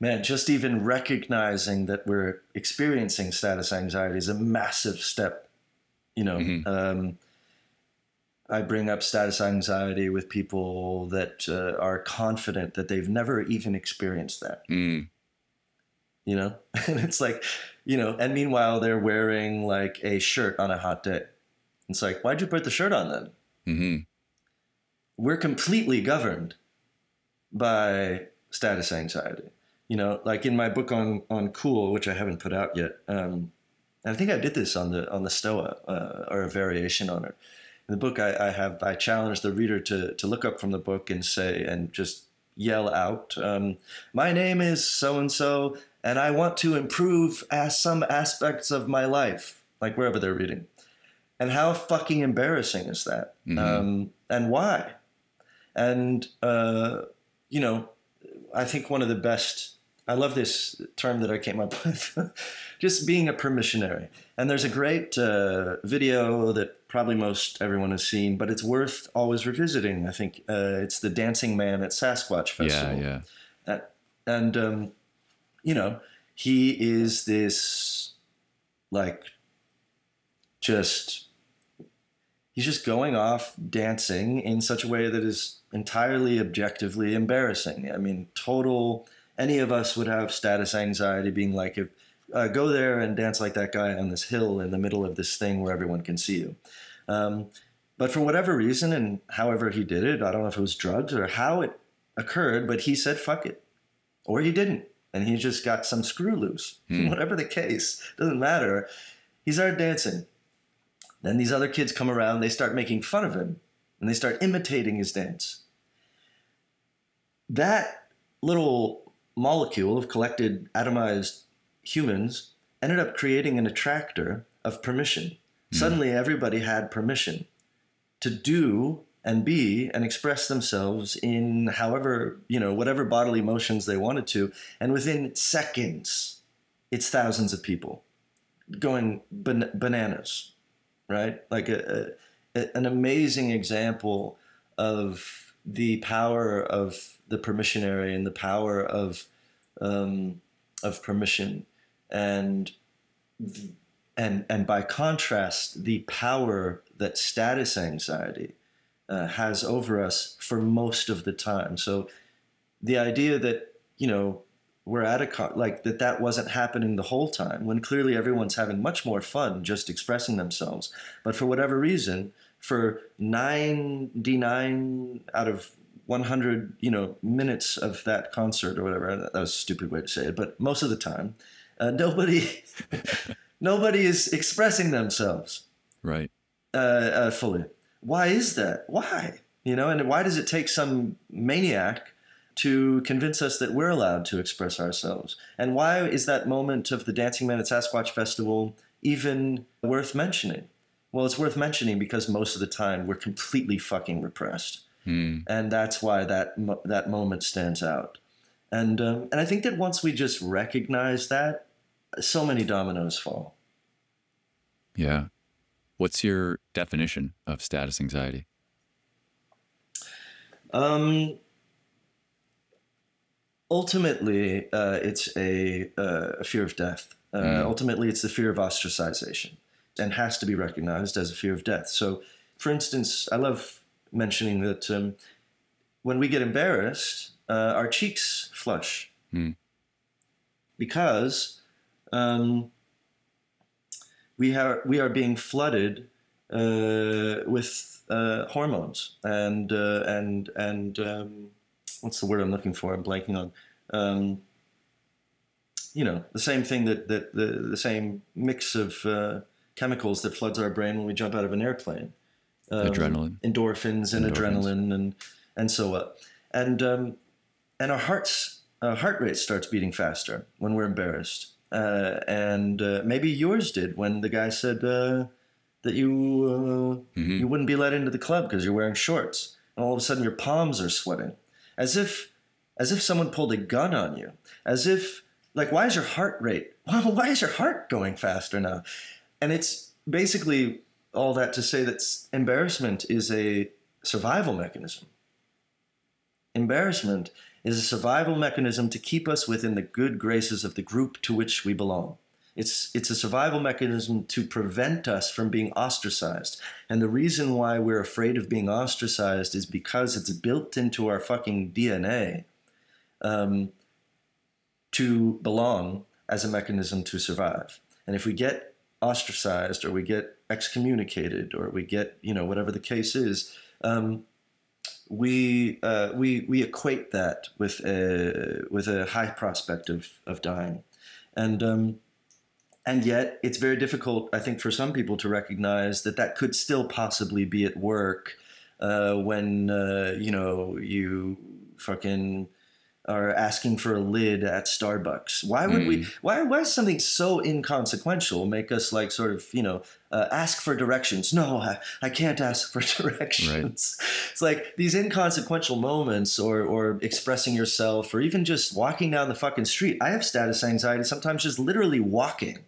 Man, just even recognizing that we're experiencing status anxiety is a massive step. You know, Mhm. um, I bring up status anxiety with people that uh, are confident that they've never even experienced that. Mm, You know, [LAUGHS] and it's like, you know, and meanwhile they're wearing like a shirt on a hot day. It's like, why'd you put the shirt on then? hmm we're completely governed by status anxiety. You know, like in my book on on cool, which I haven't put out yet. Um, and I think I did this on the on the Stoa uh, or a variation on it. In the book, I, I have I challenge the reader to to look up from the book and say and just yell out, um, "My name is so and so, and I want to improve as some aspects of my life," like wherever they're reading. And how fucking embarrassing is that? Mhm. Um, and why? And uh, you know, I think one of the best. I love this term that I came up [LAUGHS] with, just being a permissionary. And there's a great uh, video that probably most everyone has seen, but it's worth always revisiting. I think uh, it's the Dancing Man at Sasquatch Yeah, Festival yeah. that and um, you know he is this like just he's just going off dancing in such a way that is entirely objectively embarrassing. I mean total any of us would have status anxiety being like if uh, go there and dance like that guy on this hill in the middle of this thing where everyone can see you. Um, but for whatever reason and however he did it i don't know if it was drugs or how it occurred but he said fuck it or he didn't and he just got some screw loose. [LAUGHS] Hmm. whatever the case doesn't matter. He started dancing. Then these other kids come around they start making fun of him and they start imitating his dance. That little molecule of collected atomized humans ended up creating an attractor of permission. Suddenly everybody had permission to do and be and express themselves in however you know whatever bodily motions they wanted to and within seconds it's thousands of people going ban- bananas right? Like a, a, an amazing example of the power of the permissionary and the power of um, of permission. And and and by contrast the power that status anxiety uh, has over us for most of the time so the idea that you know we're at a like that that wasn't happening the whole time when clearly everyone's having much more fun just expressing themselves but for whatever reason for 99 out of 100 you know minutes of that concert or whatever that was a stupid way to say it but most of the time uh, [LAUGHS] nobody nobody is expressing themselves Right. uh, uh, fully. Why is that? Why? You know, and why does it take some maniac to convince us that we're allowed to express ourselves? And why is that moment of the Dancing Man at Sasquatch Festival even worth mentioning? Well, it's worth mentioning because most of the time we're completely fucking repressed, Mm. and that's why that that moment stands out. And um, and I think that once we just recognize that, so many dominoes fall. Yeah. What's your definition of status anxiety? Um, ultimately, uh, it's a, uh, a fear of death. Uh, Mm. Ultimately, it's the fear of ostracization and has to be recognized as a fear of death. So, for instance, I love mentioning that um, when we get embarrassed, uh, our cheeks flush Mm. because um, we are we are being flooded uh, with uh, hormones and uh, and and um, what's the word I'm looking for? I'm blanking on. Um, you know, the same thing that that the the same mix of uh, chemicals that floods our brain when we jump out of an airplane. Um, Adrenaline. endorphins and Endorphins. adrenaline and and so up and um, and our hearts uh, heart rate starts beating faster when we're embarrassed uh, and uh, maybe yours did when the guy said uh, that you uh, Mhm. you wouldn't be let into the club because you're wearing shorts. And all of a sudden your palms are sweating. As if as if someone pulled a gun on you. As if like why is your heart rate [LAUGHS] why, why is your heart going faster now? And it's basically all that to say that embarrassment is a survival mechanism. Embarrassment is a survival mechanism to keep us within the good graces of the group to which we belong it's it's a survival mechanism to prevent us from being ostracized and the reason why we're afraid of being ostracized is because it's built into our fucking dna um, to belong as a mechanism to survive. And if we get ostracized or we get excommunicated or we get, you know, whatever the case is, um, we, uh, we, we equate that with a, with a high prospect of, of dying. And, um, and yet it's very difficult, I think, for some people to recognize that that could still possibly be at work uh, when, uh, you know, you fucking are asking for a lid at Starbucks. Why would we? Why? Why is something so inconsequential make us like sort of you know uh, ask for directions? No, I, I can't ask for [LAUGHS] directions. It's like these inconsequential moments, or or expressing yourself, or even just walking down the fucking street. I have status anxiety sometimes, just literally walking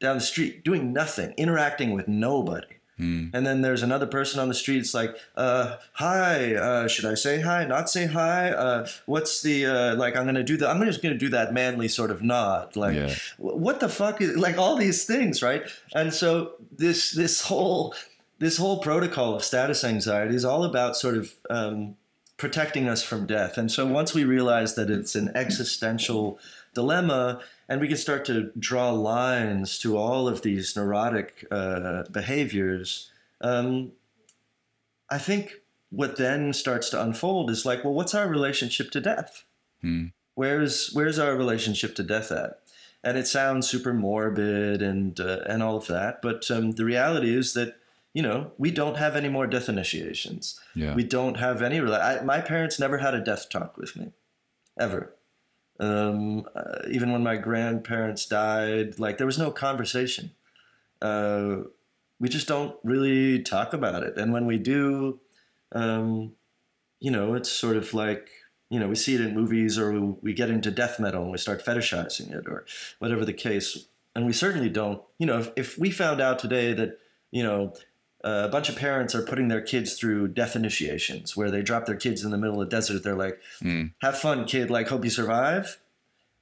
down the street, doing nothing, interacting with nobody. Mm. And then there's another person on the street. It's like, uh, hi, uh, should I say hi? Not say hi? Uh, what's the, uh, like, I'm going to do that. I'm just to do that manly sort of nod. Like, Yeah. what the fuck is, like, all these things, right? And so this, this whole, this whole protocol of status anxiety is all about sort of um, protecting us from death. And so once we realize that it's an existential dilemma, and we can start to draw lines to all of these neurotic uh, behaviors, um, I think what then starts to unfold is like, well, what's our relationship to death? Mm. Where's where's our relationship to death at? And it sounds super morbid and uh, and all of that, but um, the reality is that you know we don't have any more death initiations. Yeah. We don't have any. rela- I, my parents never had a death talk with me, ever. Um, uh, even when my grandparents died, like there was no conversation. Uh, we just don't really talk about it, and when we do, um, you know, it's sort of like you know we see it in movies, or we, we get into death metal and we start fetishizing it, or whatever the case. And we certainly don't. You know, if, if we found out today that you know uh, a bunch of parents are putting their kids through death initiations where they drop their kids in the middle of the desert. They're like, Mm. have fun, kid. Like, hope you survive.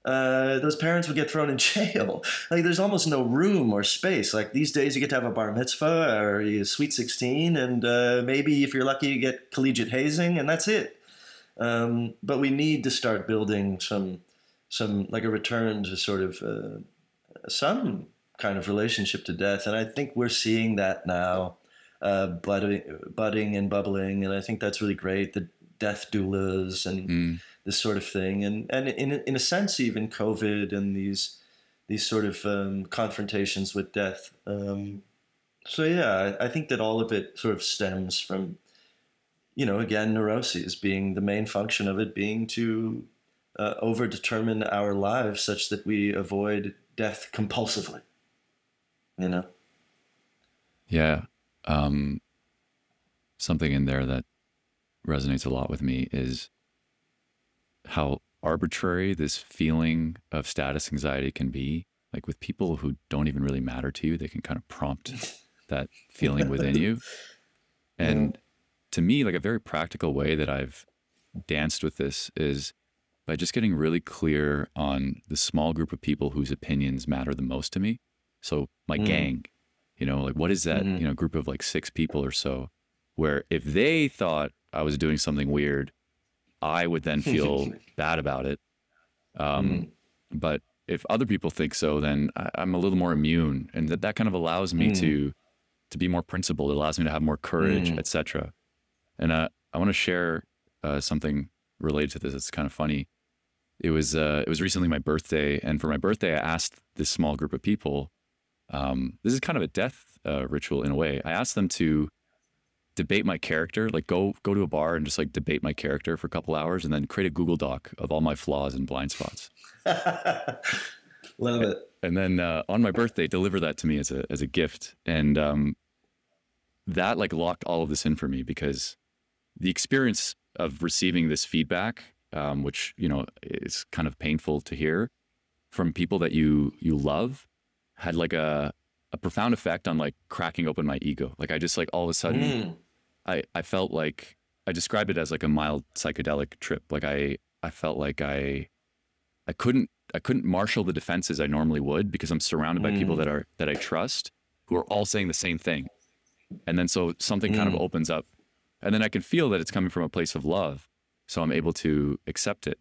Uh, those parents would get thrown in [LAUGHS] jail. Like, there's almost no room or space. Like, these days, you get to have a bar mitzvah or a sweet 16, and uh, maybe if you're lucky, you get collegiate hazing, and that's it. Um, but we need to start building some, some like a return to sort of uh, some kind of relationship to death. And I think we're seeing that now uh, budding, budding and bubbling, and I think that's really great. The death doulas and Mm. this sort of thing, and and in in a sense, even COVID and these these sort of um, confrontations with death. Um, so yeah, I, I think that all of it sort of stems from, you know, again, neuroses being the main function of it being to uh, overdetermine our lives such that we avoid death compulsively. You know. Yeah. Um, something in there that resonates a lot with me is how arbitrary this feeling of status anxiety can be. Like with people who don't even really matter to you, they can kind of prompt [LAUGHS] that feeling within you. And to me, like a very practical way that I've danced with this is by just getting really clear on the small group of people whose opinions matter the most to me. So my Mm. gang, you know, like what is that, Mhm. you know, group of like six people or so, where if they thought I was doing something weird, I would then feel [LAUGHS] bad about it. Um, Mm. But if other people think so, then I, I'm a little more immune, and that that kind of allows me Mm. to to be more principled. It allows me to have more courage, Mm. etc. And uh, I want to share uh, something related to this. It's kind of funny. It was uh, it was recently my birthday, and for my birthday, I asked this small group of people. Um, this is kind of a death uh, ritual in a way. I asked them to debate my character, like go go to a bar and just like debate my character for a couple hours, and then create a Google Doc of all my flaws and blind spots. [LAUGHS] Love it. and then uh, on my birthday deliver that to me as a as a gift and um, that like locked all of this in for me because the experience of receiving this feedback um, which you know is kind of painful to hear from people that you you love had like a a profound effect on like cracking open my ego like i just like all of a sudden Mm. I, I felt like I described it as like a mild psychedelic trip. Like I I felt like I I couldn't I couldn't marshal the defenses I normally would because I'm surrounded by people Mm. that are that I trust who are all saying the same thing. And then so something kind of Mm. opens up. And then I can feel that it's coming from a place of love. So I'm able to accept it.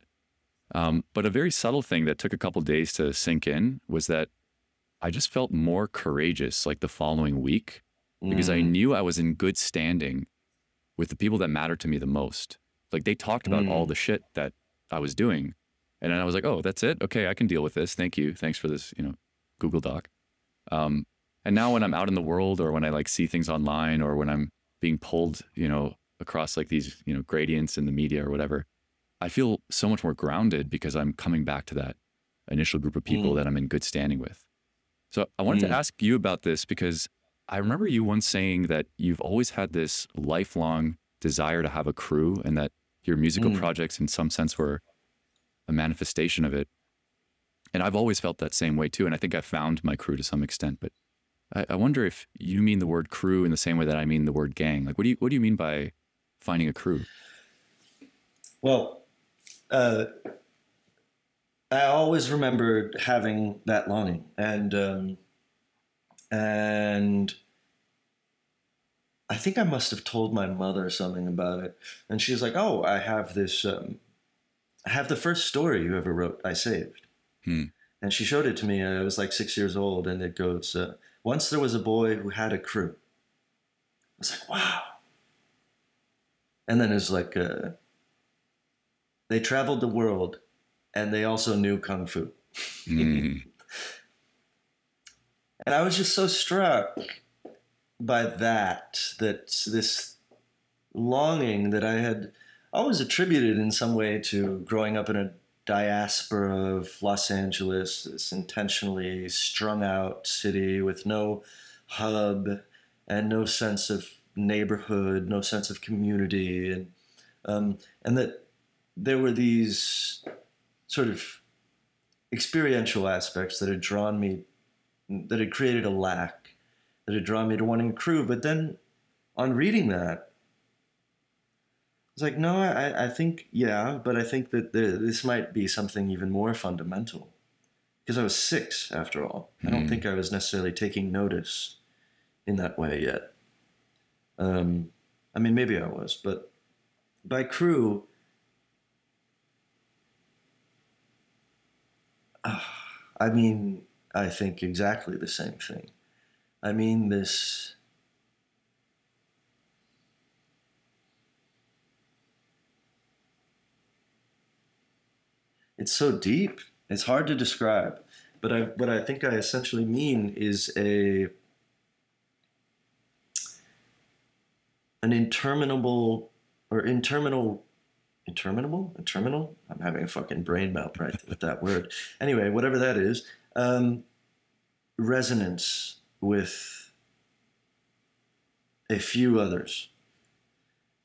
Um, but a very subtle thing that took a couple days to sink in was that I just felt more courageous like the following week because I Mm. knew I was in good standing with the people that mattered to me the most. Like they talked about all Mm. the shit that I was doing. And then I was like, oh, that's it. Okay, I can deal with this. Thank you. Thanks for this, you know, Google Doc. Um, and now when I'm out in the world or when I like see things online or when I'm being pulled, you know, across like these, you know, gradients in the media or whatever, I feel so much more grounded because I'm coming back to that initial group of people Mm. that I'm in good standing with. So I wanted Mm. to ask you about this because I remember you once saying that you've always had this lifelong desire to have a crew and that your musical Mm. projects in some sense were a manifestation of it. And I've always felt that same way too. And I think I found my crew to some extent. But I, I wonder if you mean the word crew in the same way that I mean the word gang. Like what do you what do you mean by finding a crew? Well, uh, I always remembered having that longing, and um, and I think I must have told my mother something about it, and she's like, "Oh, I have this. Um, I have the first story you ever wrote. I saved." Hmm. And she showed it to me. I was like six years old, and it goes, uh, "Once there was a boy who had a crew." I was like, "Wow." And then it's like. Uh, they traveled the world and they also knew kung fu. Mm. [LAUGHS] And I was just so struck by that, that this longing that I had always attributed in some way to growing up in a diaspora of Los Angeles, this intentionally strung out city with no hub and no sense of neighborhood, no sense of community, and um, and that there were these sort of experiential aspects that had drawn me, that had created a lack, that had drawn me to wanting a crew. But then on reading that, I was like, no, I, I think, yeah, but I think that the, this might be something even more fundamental. Because I was six, after all. I don't Hmm. think I was necessarily taking notice in that way yet. Um, I mean, maybe I was, but by crew, [SIGHS] I mean, I think exactly the same thing. I mean, this. It's so deep. It's hard to describe. But I, what I think I essentially mean is a an interminable or interminable interminable? Interminable i'm having a fucking brain melt right with that word. Anyway whatever that is um, resonance with a few others.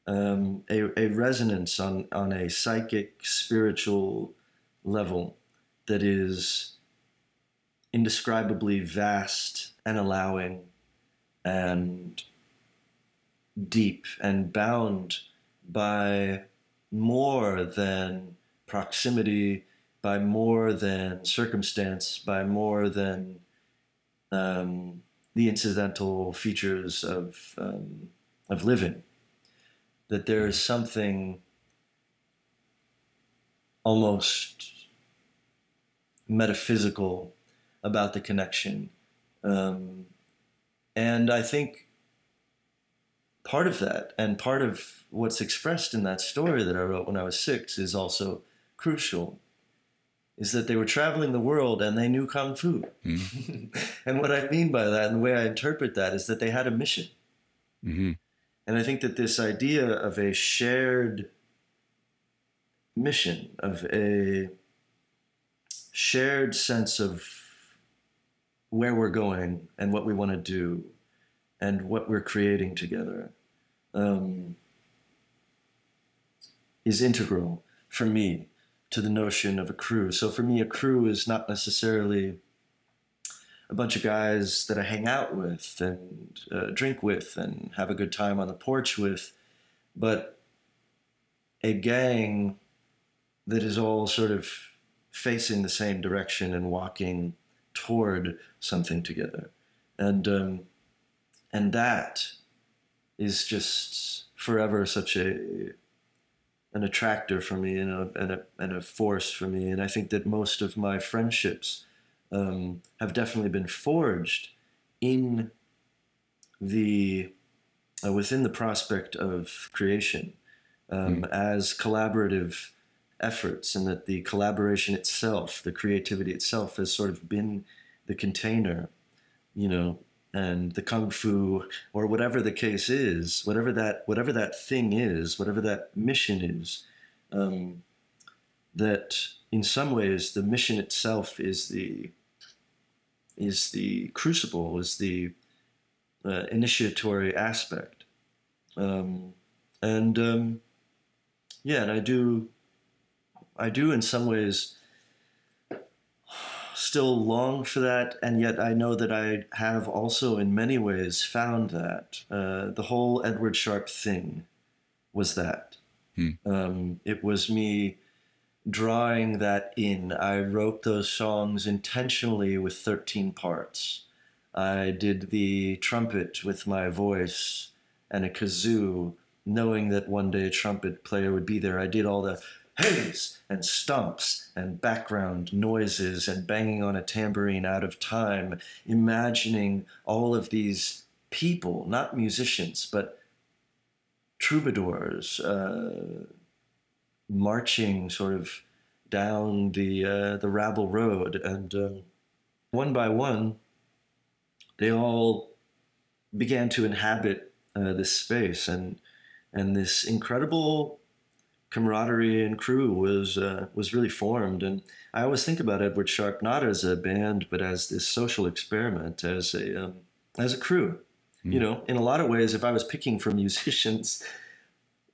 Um, a, a resonance on, on a psychic spiritual level that is indescribably vast and allowing and deep and bound by more than proximity, by more than circumstance, by more than um, the incidental features of, um, of living. That there is something almost metaphysical about the connection. Um, and I think part of that and part of what's expressed in that story that I wrote when I was six is also crucial is that they were traveling the world and they knew kung fu. Mm-hmm. [LAUGHS] and what I mean by that and the way I interpret that is that they had a mission. Mm-hmm. And I think that this idea of a shared mission, of a shared sense of where we're going and what we want to do and what we're creating together um, is integral for me to the notion of a crew. So for me, a crew is not necessarily a bunch of guys that I hang out with and uh, drink with and have a good time on the porch with, but a gang that is all sort of facing the same direction and walking toward something together. And um, and that is just forever such a an attractor for me and a, and a, and a force for me. And I think that most of my friendships um, have definitely been forged in the uh, within the prospect of creation um, mm. as collaborative efforts and that the collaboration itself, the creativity itself has sort of been the container, you know, and the kung fu or whatever the case is, whatever that whatever that thing is, whatever that mission is, um, that in some ways the mission itself is the is the crucible, is the uh, initiatory aspect, um, and um, yeah, and I do I do in some ways still long for that, and yet I know that I have also in many ways found that. Uh, the whole Edward Sharpe thing was that. Hmm. Um, it was me drawing that in. I wrote those songs intentionally with 13 parts. I did the trumpet with my voice and a kazoo, knowing that one day a trumpet player would be there. I did all the haze and stumps and background noises and banging on a tambourine out of time, imagining all of these people, not musicians, but troubadours, uh, marching sort of down the uh, the Rabble Road, and um, one by one, they all began to inhabit uh, this space. And and this incredible camaraderie and crew was uh, was really formed. And I always think about Edward Sharpe not as a band, but as this social experiment, as a um, as a crew. Mm. You know, in a lot of ways, if I was picking for [LAUGHS] musicians,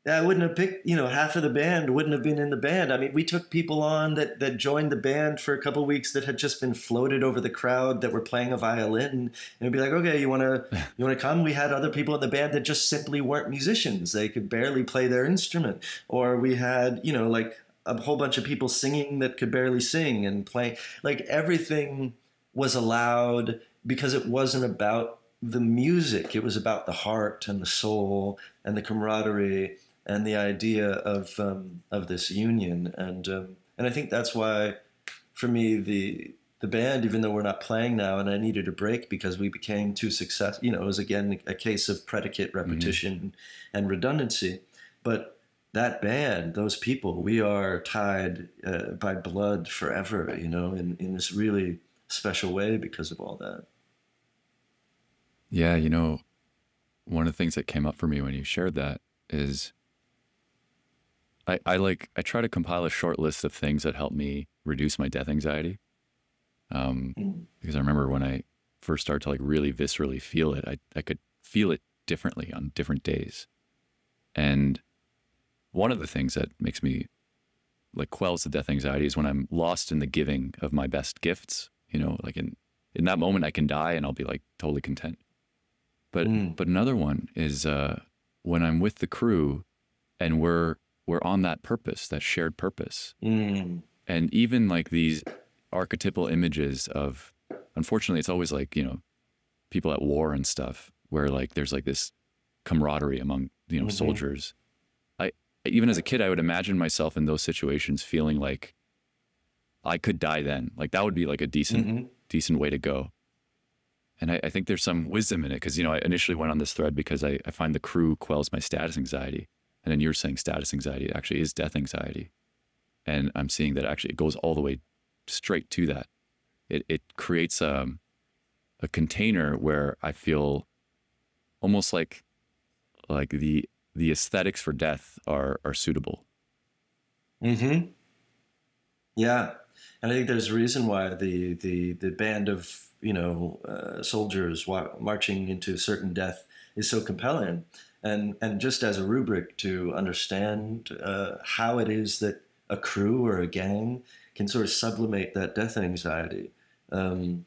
I wouldn't have picked, you know, half of the band wouldn't have been in the band. I mean, we took people on that that joined the band for a couple weeks that had just been floated over the crowd that were playing a violin, and it'd be like, okay, you want to [LAUGHS] you want to come? We had other people in the band that just simply weren't musicians; they could barely play their instrument, or we had, you know, like a whole bunch of people singing that could barely sing and play. Like everything was allowed because it wasn't about the music; it was about the heart and the soul and the camaraderie and the idea of um, of this union, and um, and I think that's why, for me, the the band, even though we're not playing now, and I needed a break because we became too successful. You know, it was again a case of predicate mm-hmm. repetition mm-hmm. and redundancy, but that band, those people, we are tied uh, by blood forever. You know, in in this really special way because of all that. Yeah, you know, one of the things that came up for me when you shared that is I, I like I try to compile a short list of things that help me reduce my death anxiety. Um, Mm. because I remember when I first started to like really viscerally feel it, I, I could feel it differently on different days. And one of the things that makes me like quells the death anxiety is when I'm lost in the giving of my best gifts. You know, like in in that moment I can die and I'll be like totally content. But Mm. but another one is uh, when I'm with the crew and we're we're on that purpose, that shared purpose. Mm. And even like these archetypal images of unfortunately it's always like, you know, people at war and stuff where like there's like this camaraderie among, you know, Mhm. soldiers. I even as a kid I would imagine myself in those situations feeling like I could die then. Like that would be like a decent Mhm. decent way to go. And I, I think there's some wisdom in it because, you know, I initially went on this thread because I, I find the crew quells my status anxiety. And then you're saying status anxiety actually is death anxiety. And I'm seeing that actually it goes all the way straight to that. It, it creates um, a container where I feel almost like like the the aesthetics for death are are suitable. Mm-hmm. Yeah, and I think there's a reason why the the the band of you know uh, soldiers marching into certain death is so compelling, and and just as a rubric to understand uh, how it is that a crew or a gang can sort of sublimate that death anxiety. Um,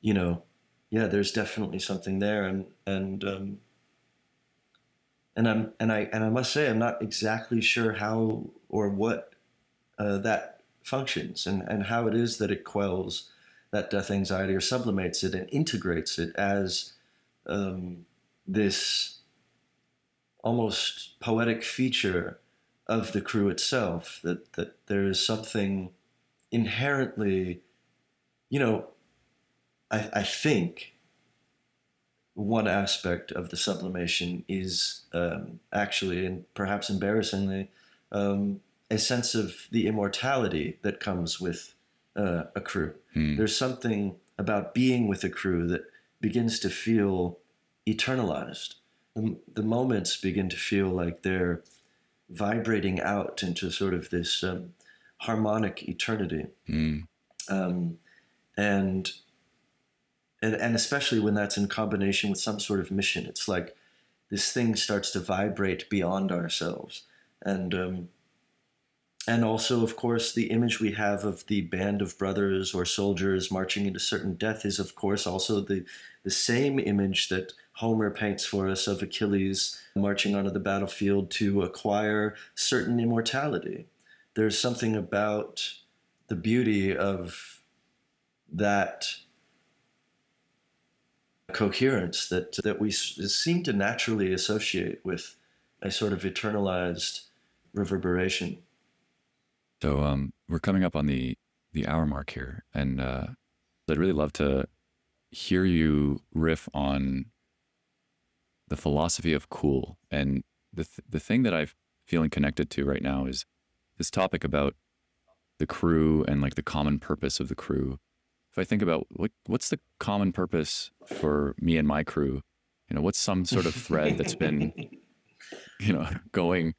you know, yeah, there's definitely something there, and and um, and I'm and I and I must say I'm not exactly sure how or what uh, that functions and and how it is that it quells that death anxiety or sublimates it and integrates it as um, this almost poetic feature of the crew itself that that there is something inherently you know I, I think one aspect of the sublimation is um, actually, and perhaps embarrassingly, um, a sense of the immortality that comes with uh, a crew. Hmm. There's something about being with a crew that begins to feel eternalized. The, the moments begin to feel like they're vibrating out into sort of this um, harmonic eternity. Mm. um, and and and especially when that's in combination with some sort of mission, it's like this thing starts to vibrate beyond ourselves, and um, and also, of course, the image we have of the band of brothers or soldiers marching into certain death is, of course, also the the same image that Homer paints for us of Achilles marching onto the battlefield to acquire certain immortality. There's something about the beauty of that coherence that that we seem to naturally associate with a sort of eternalized reverberation. So um, we're coming up on the the hour mark here, and uh, I'd really love to hear you riff on the philosophy of cool. And the th- the thing that I'm feeling connected to right now is this topic about the crew and like the common purpose of the crew. If I think about what what's the common purpose for me and my crew, you know, what's some sort of thread that's been [LAUGHS] you know going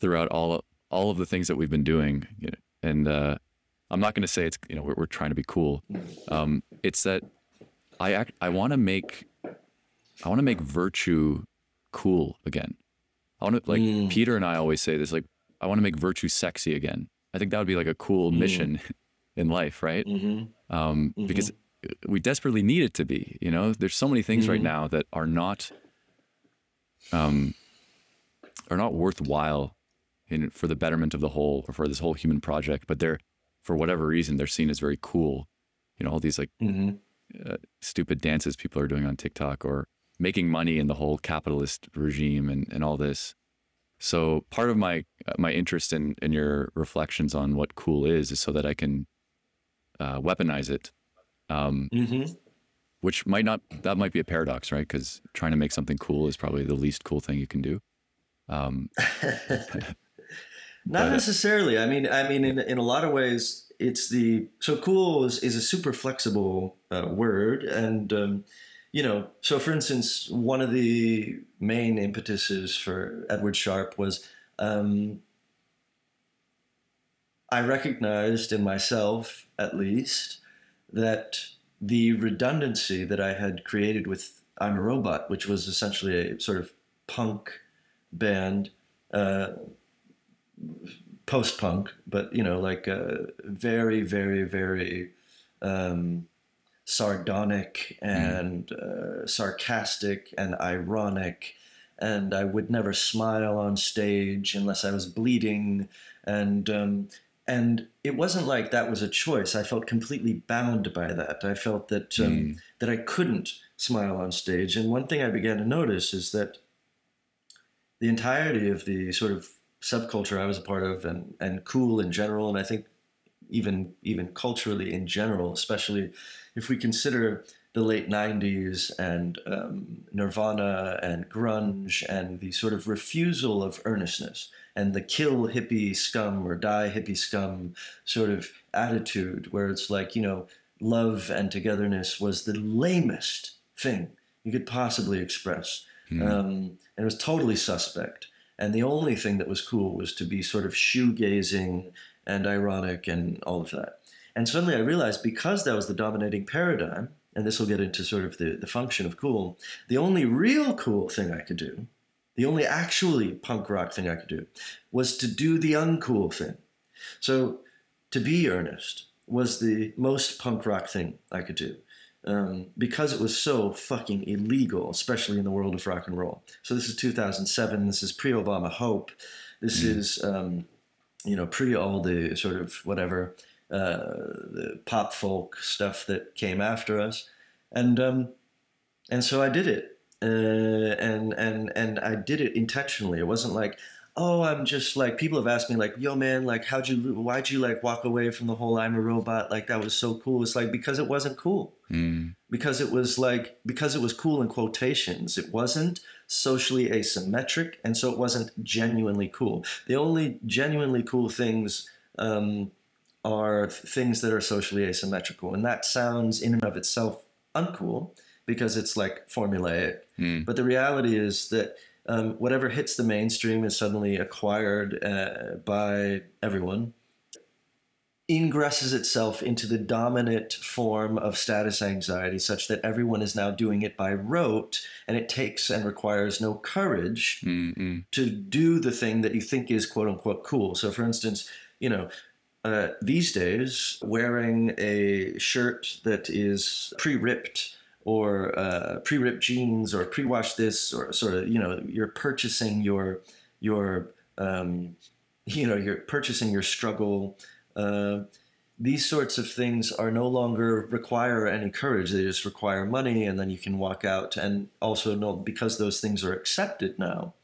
throughout all all of the things that we've been doing you know, and uh, i'm not going to say it's you know we're, we're trying to be cool um, it's that i act i want to make i want to make virtue cool again i want to like Mm. peter and i always say this like i want to make virtue sexy again i think that would be like a cool Mm. mission [LAUGHS] in life right hmm um, because we desperately need it to be. You know, there's so many things right Mhm. now that are not um, are not worthwhile in for the betterment of the whole or for this whole human project. But they're for whatever reason they're seen as very cool. You know, all these like hmm uh, stupid dances people are doing on TikTok or making money in the whole capitalist regime and, and all this. So part of my uh, my interest in in your reflections on what cool is is so that I can uh, weaponize it, um, hmm which might not that might be a paradox, right? Because trying to make something cool is probably the least cool thing you can do. Um, [LAUGHS] Not But- necessarily. I mean, I mean, in, in a lot of ways, it's the so cool is, is a super flexible uh, word, and um, you know, so for instance, one of the main impetuses for Edward Sharpe was um, I recognized in myself, at least, that the redundancy that I had created with Ima Robot, which was essentially a sort of punk band, uh, post punk, but you know, like a very, very, very um, sardonic and mm. uh, sarcastic and ironic. And I would never smile on stage unless I was bleeding. And um, and it wasn't like that was a choice. I felt completely bound by that. I felt that um, mm. that I couldn't smile on stage. And one thing I began to notice is that the entirety of the sort of subculture I was a part of, and and cool in general, and I think even even culturally in general, especially if we consider the late 90s and um, Nirvana and grunge and the sort of refusal of earnestness and the kill hippie scum or die hippie scum sort of attitude where it's like, you know, love and togetherness was the lamest thing you could possibly express. Mm. Um, and it was totally suspect. And the only thing that was cool was to be sort of shoegazing and ironic and all of that. And suddenly I realized because that was the dominating paradigm, and this will get into sort of the, the function of cool, the only real cool thing I could do the only actually punk rock thing I could do was to do the uncool thing. So to be earnest was the most punk rock thing I could do. Um, because it was so fucking illegal, especially in the world of rock and roll. So this is 2007. This is pre-Obama Hope. This mm. is um, you know pre all the sort of whatever uh, the pop folk stuff that came after us, and um, and so I did it uh, and and and I did it intentionally. It wasn't like, oh, I'm just like people have asked me like, yo, man, like, how'd you, why'd you like walk away from the whole Ima Robot? Like that was so cool. It's like because it wasn't cool. Mm. Because it was like because it was cool in quotations. It wasn't socially asymmetric, and so it wasn't genuinely cool. The only genuinely cool things. Um, are things that are socially asymmetrical, and that sounds in and of itself uncool because it's like formulaic. Mm. But the reality is that um, whatever hits the mainstream is suddenly acquired uh, by everyone, ingresses itself into the dominant form of status anxiety, such that everyone is now doing it by rote, and it takes and requires no courage Mm-mm. to do the thing that you think is quote unquote cool. So, for instance, you know, uh, these days, wearing a shirt that is pre ripped or uh, pre-ripped jeans or pre-wash this or sort of you know you're purchasing your your um, you know you're purchasing your struggle uh, these sorts of things are no longer require any courage they just require money and then you can walk out and also know because those things are accepted now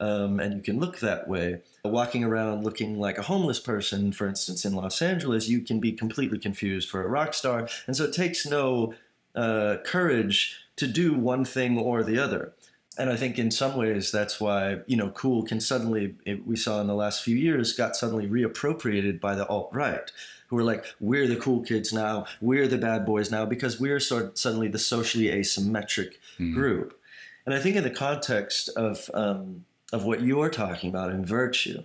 um, and you can look that way walking around looking like a homeless person for instance in los angeles you can be completely confused for a rock star and so it takes no uh, courage to do one thing or the other. And I think in some ways that's why you know cool can suddenly we saw in the last few years got suddenly reappropriated by the alt right who are like we're the cool kids now we're the bad boys now because we're sort of suddenly the socially asymmetric mm. group. And I think in the context of um, of what you're talking about in virtue,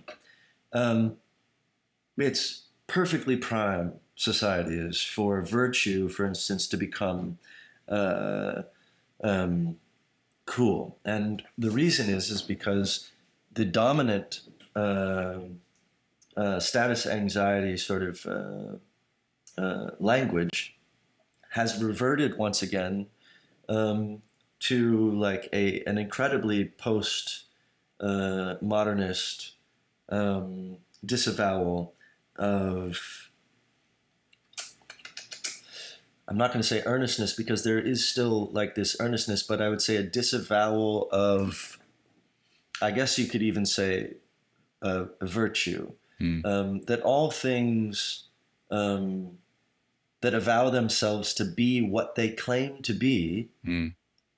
um, it's perfectly prime society is for virtue, for instance, to become uh, um, cool. And the reason is is because the dominant uh, uh, status anxiety sort of uh, uh, language has reverted once again um, to like a an incredibly post uh, modernist um, disavowal of I'm not going to say earnestness because there is still like this earnestness, but I would say a disavowal of, I guess you could even say, a, a virtue. Hmm. Um, that all things um, that avow themselves to be what they claim to be hmm.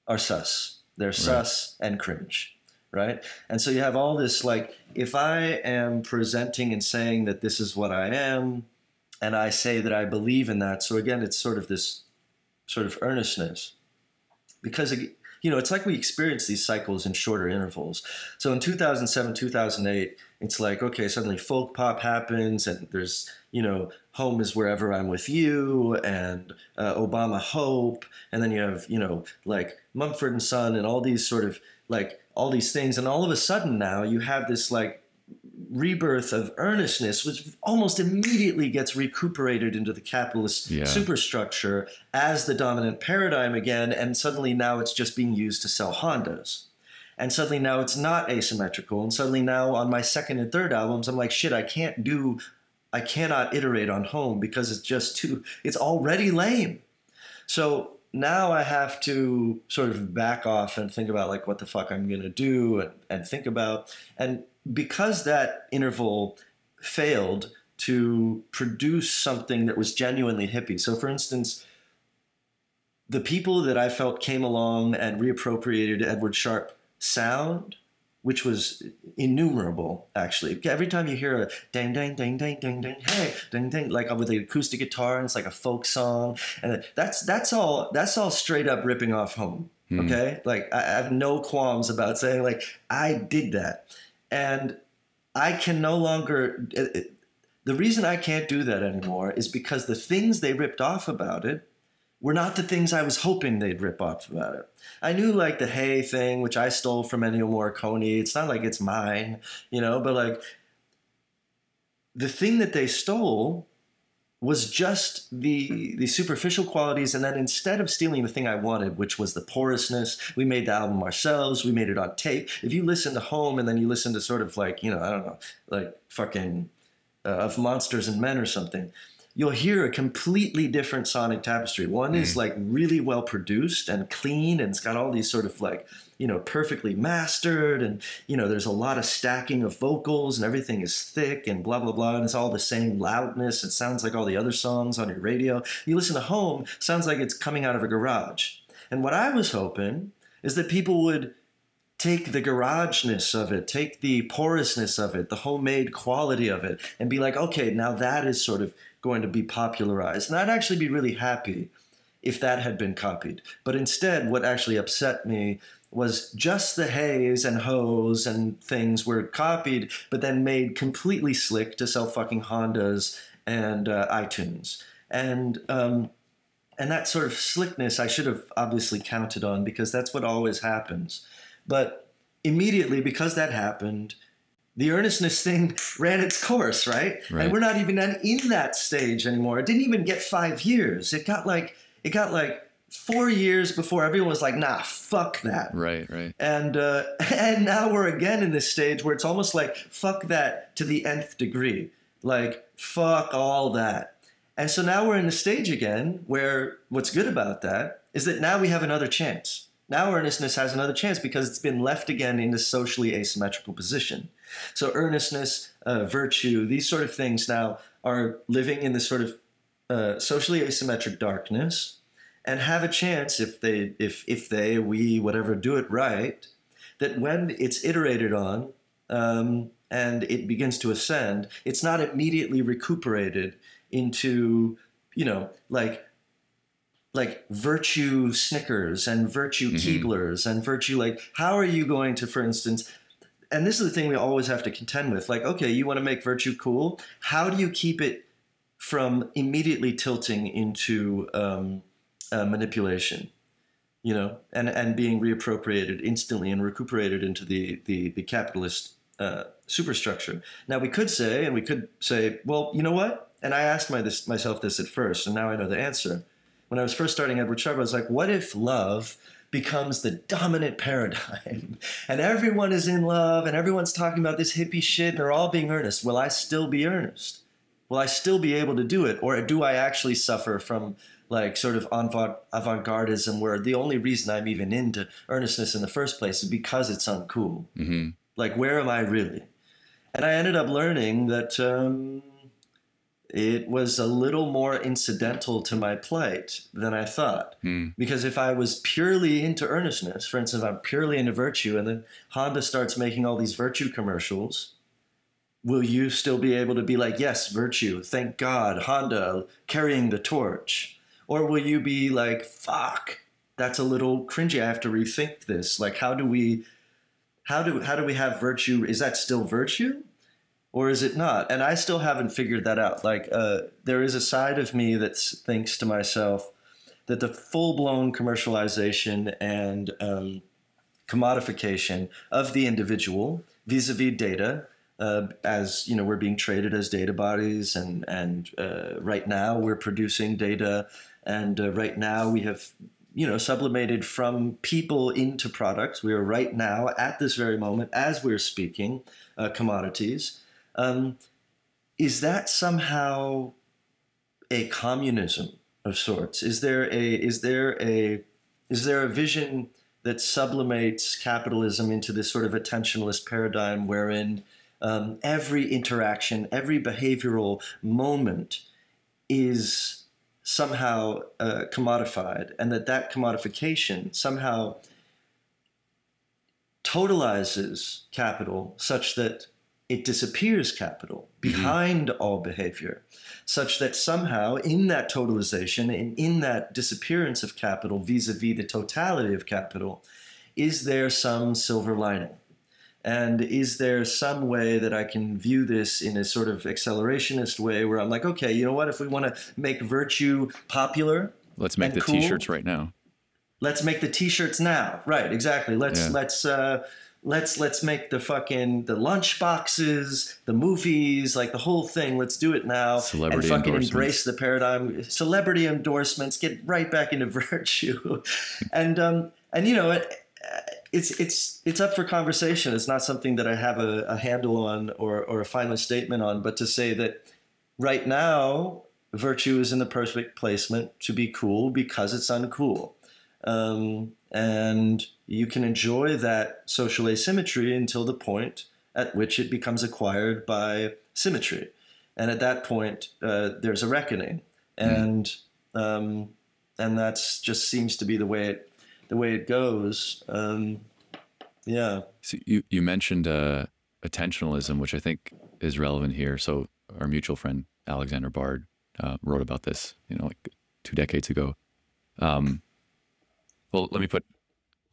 are sus. They're right. sus and cringe, right? And so you have all this like, if I am presenting and saying that this is what I am, and I say that I believe in that. So again, it's sort of this sort of earnestness. because you know it's like we experience these cycles in shorter intervals. So in 2007, 2008, it's like okay, suddenly folk pop happens, and there's you know home is wherever I'm with you, and uh, Obama Hope, and then you have you know like Mumford and Son, and all these sort of like all these things, and all of a sudden now you have this like rebirth of earnestness, which almost immediately gets recuperated into the capitalist Yeah. superstructure as the dominant paradigm again, and suddenly now it's just being used to sell Hondas. And suddenly now it's not asymmetrical. And suddenly now on my second and third albums, I'm like, shit, I can't do, I cannot iterate on home because it's just too, it's already lame. So now I have to sort of back off and think about like what the fuck I'm gonna do and, and think about. And because that interval failed to produce something that was genuinely hippie. So for instance, the people that I felt came along and reappropriated Edward Sharpe sound, which was innumerable actually. Every time you hear a ding ding ding ding ding ding hey ding ding like with the acoustic guitar and it's like a folk song and that's that's all that's all straight up ripping off home. Hmm. Okay, like I I have no qualms about saying like I did that, and I can no longer. It, it- the reason I can't do that anymore is because the things they ripped off about it were not the things I was hoping they'd rip off about it. I knew like the Hey thing, which I stole from Ennio Morricone. It's not like it's mine, you know, but like the thing that they stole was just the the superficial qualities and then instead of stealing the thing I wanted which was the porousness we made the album ourselves we made it on tape. If you listen to home and then you listen to sort of like you know I don't know like fucking uh, of monsters and men or something you'll hear a completely different sonic tapestry. One is mm. like really well produced and clean and it's got all these sort of like you know perfectly mastered and you know there's a lot of stacking of vocals and everything is thick and blah blah blah and it's all the same loudness. It sounds like all the other songs on your radio. You listen to home sounds like it's coming out of a garage. And what i was hoping is that people would take the garageness of it, take the porousness of it, the homemade quality of it, and be like, okay, now that is sort of going to be popularized. And I'd actually be really happy if that had been copied. But instead, what actually upset me was just the haze and hose and things were copied, but then made completely slick to sell fucking Hondas and uh, iTunes. And um, and that sort of slickness I should have obviously counted on because that's what always happens. But immediately, because that happened, the earnestness thing [LAUGHS] ran its course, right? Right. And we're not even in that stage anymore. It didn't even get five years. It got like it got like four years before everyone was like, nah, fuck that. Right, right. And uh, [LAUGHS] and now we're again in this stage where it's almost like fuck that to the nth degree. Like fuck all that. And so now we're in the stage again where what's good about that is that now we have another chance. Now earnestness has another chance because it's been left again in this socially asymmetrical position. So earnestness, uh, virtue, these sort of things now are living in this sort of uh, socially asymmetric darkness and have a chance if they if if they we whatever do it right that when it's iterated on um, and it begins to ascend it's not immediately recuperated into you know like like virtue snickers and virtue Mhm. keeblers and virtue like how are you going to for instance and this is the thing we always have to contend with like okay you want to make virtue cool. How do you keep it from immediately tilting into um, uh, manipulation you know and and being reappropriated instantly and recuperated into the the, the capitalist uh, superstructure? Now we could say and we could say well you know what? And i asked my, this, myself this at first and now i know the answer. When i was first starting Edward Sharpe i was like what if love becomes the dominant paradigm. [LAUGHS] And everyone is in love and everyone's talking about this hippie shit and they're all being earnest. Will i still be earnest? Will i still be able to do it? Or do i actually suffer from like sort of avant- avant-gardism where the only reason i'm even into earnestness in the first place is because it's uncool? Hmm like where am i really? And i ended up learning that um, it was a little more incidental to my plight than i thought Hmm. because if I was purely into earnestness, for instance, I'm purely into virtue, and then Honda starts making all these virtue commercials, will you still be able to be like, yes, virtue, thank God, Honda carrying the torch? Or will you be like, fuck, that's a little cringy. I have to rethink this. Like, how do we, how do how do we have virtue? Is that still virtue, or is it not? And I still haven't figured that out. Like, uh, there is a side of me that thinks to myself that the full blown commercialization and um, commodification of the individual vis-a-vis data uh, as you know we're being traded as data bodies and and uh, right now we're producing data and uh, right now we have you know sublimated from people into products we are right now at this very moment as we're speaking uh, commodities um, is that somehow a communism of sorts? Is there a is there a is there a vision that sublimates capitalism into this sort of attentionalist paradigm wherein um, every interaction, every behavioral moment is somehow uh, commodified, and that that commodification somehow totalizes capital such that it disappears capital behind mm-hmm. all behavior, such that somehow in that totalization and in that disappearance of capital vis a vis the totality of capital, is there some silver lining? And is there some way that I can view this in a sort of accelerationist way where I'm like, okay, you know what? If we want to make virtue popular, let's make the cool, t-shirts right now. Let's make the t-shirts now. Right, exactly. Let's yeah. let's uh, let's let's make the fucking the lunch boxes, the movies, like the whole thing. Let's do it now Celebrity and fucking embrace the paradigm. Celebrity endorsements, get right back into [LAUGHS] virtue, and um and you know it it's it's it's up for conversation. It's not something that I have a, a handle on or or a final statement on. But to say that right now virtue is in the perfect placement to be cool because it's uncool, um, and you can enjoy that social asymmetry until the point at which it becomes acquired by symmetry, and at that point uh, there's a reckoning, mm-hmm. and um, and that's just seems to be the way it the way it goes. Um, yeah. So you you mentioned uh, attentionalism, which I think is relevant here. So our mutual friend Alexander Bard uh, wrote about this, you know, like two decades ago. Um, well, let me put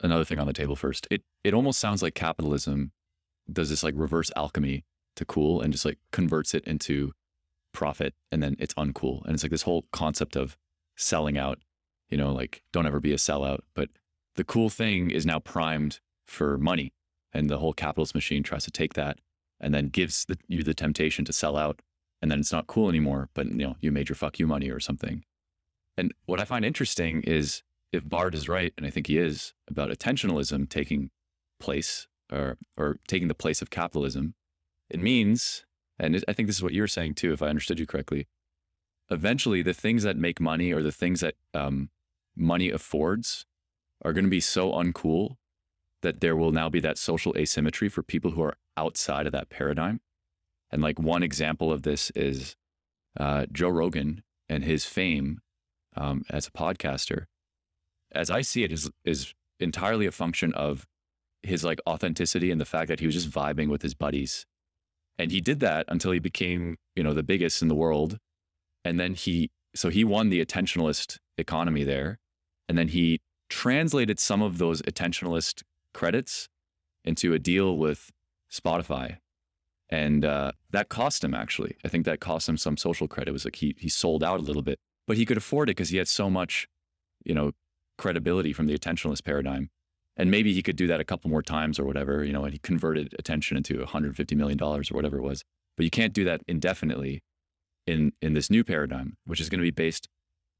another thing on the table first. It it almost sounds like capitalism does this like reverse alchemy to cool and just like converts it into profit and then it's uncool. And it's like this whole concept of selling out, you know, like don't ever be a sellout, but the cool thing is now primed for money. And the whole capitalist machine tries to take that and then gives the, you the temptation to sell out. And then it's not cool anymore, but you know, you made your fuck you money or something. And what I find interesting is if Bard is right, and I think he is, about attentionalism taking place or, or taking the place of capitalism, it means, and I think this is what you're saying too, if I understood you correctly, eventually the things that make money or the things that um, money affords are going to be so uncool that there will now be that social asymmetry for people who are outside of that paradigm. And like one example of this is uh, Joe Rogan and his fame um, as a podcaster. As I see it, is is entirely a function of his like authenticity and the fact that he was just vibing with his buddies. And he did that until he became, you know, the biggest in the world. And then he, so he won the attentionalist economy there. And then he translated some of those attentionalist credits into a deal with Spotify. And uh, that cost him actually. I think that cost him some social credit. It was like he he sold out a little bit, but he could afford it because he had so much, you know, credibility from the attentionalist paradigm. And maybe he could do that a couple more times or whatever, you know, and he converted attention into 150 million dollars or whatever it was. But you can't do that indefinitely in in this new paradigm, which is going to be based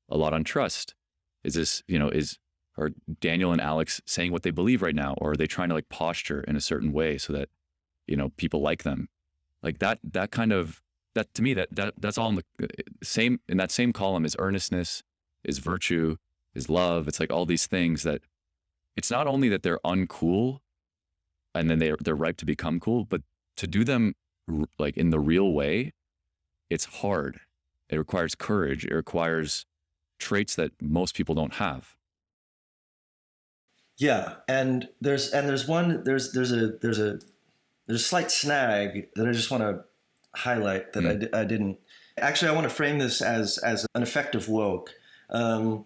a lot on trust. Is this, you know, is are Daniel and Alex saying what they believe right now, or are they trying to like posture in a certain way so that you know people like them? Like that that kind of that to me that that that's all in the uh, same in that same column is earnestness, is virtue, is love. It's like all these things that it's not only that they're uncool and then they're they're ripe to become cool, but to do them like in the real way, it's hard. It requires courage. It requires traits that most people don't have. Yeah, and there's and there's one there's there's a there's a there's a slight snag that I just want to highlight that mm. I, I didn't actually I want to frame this as as an effective woke. Um,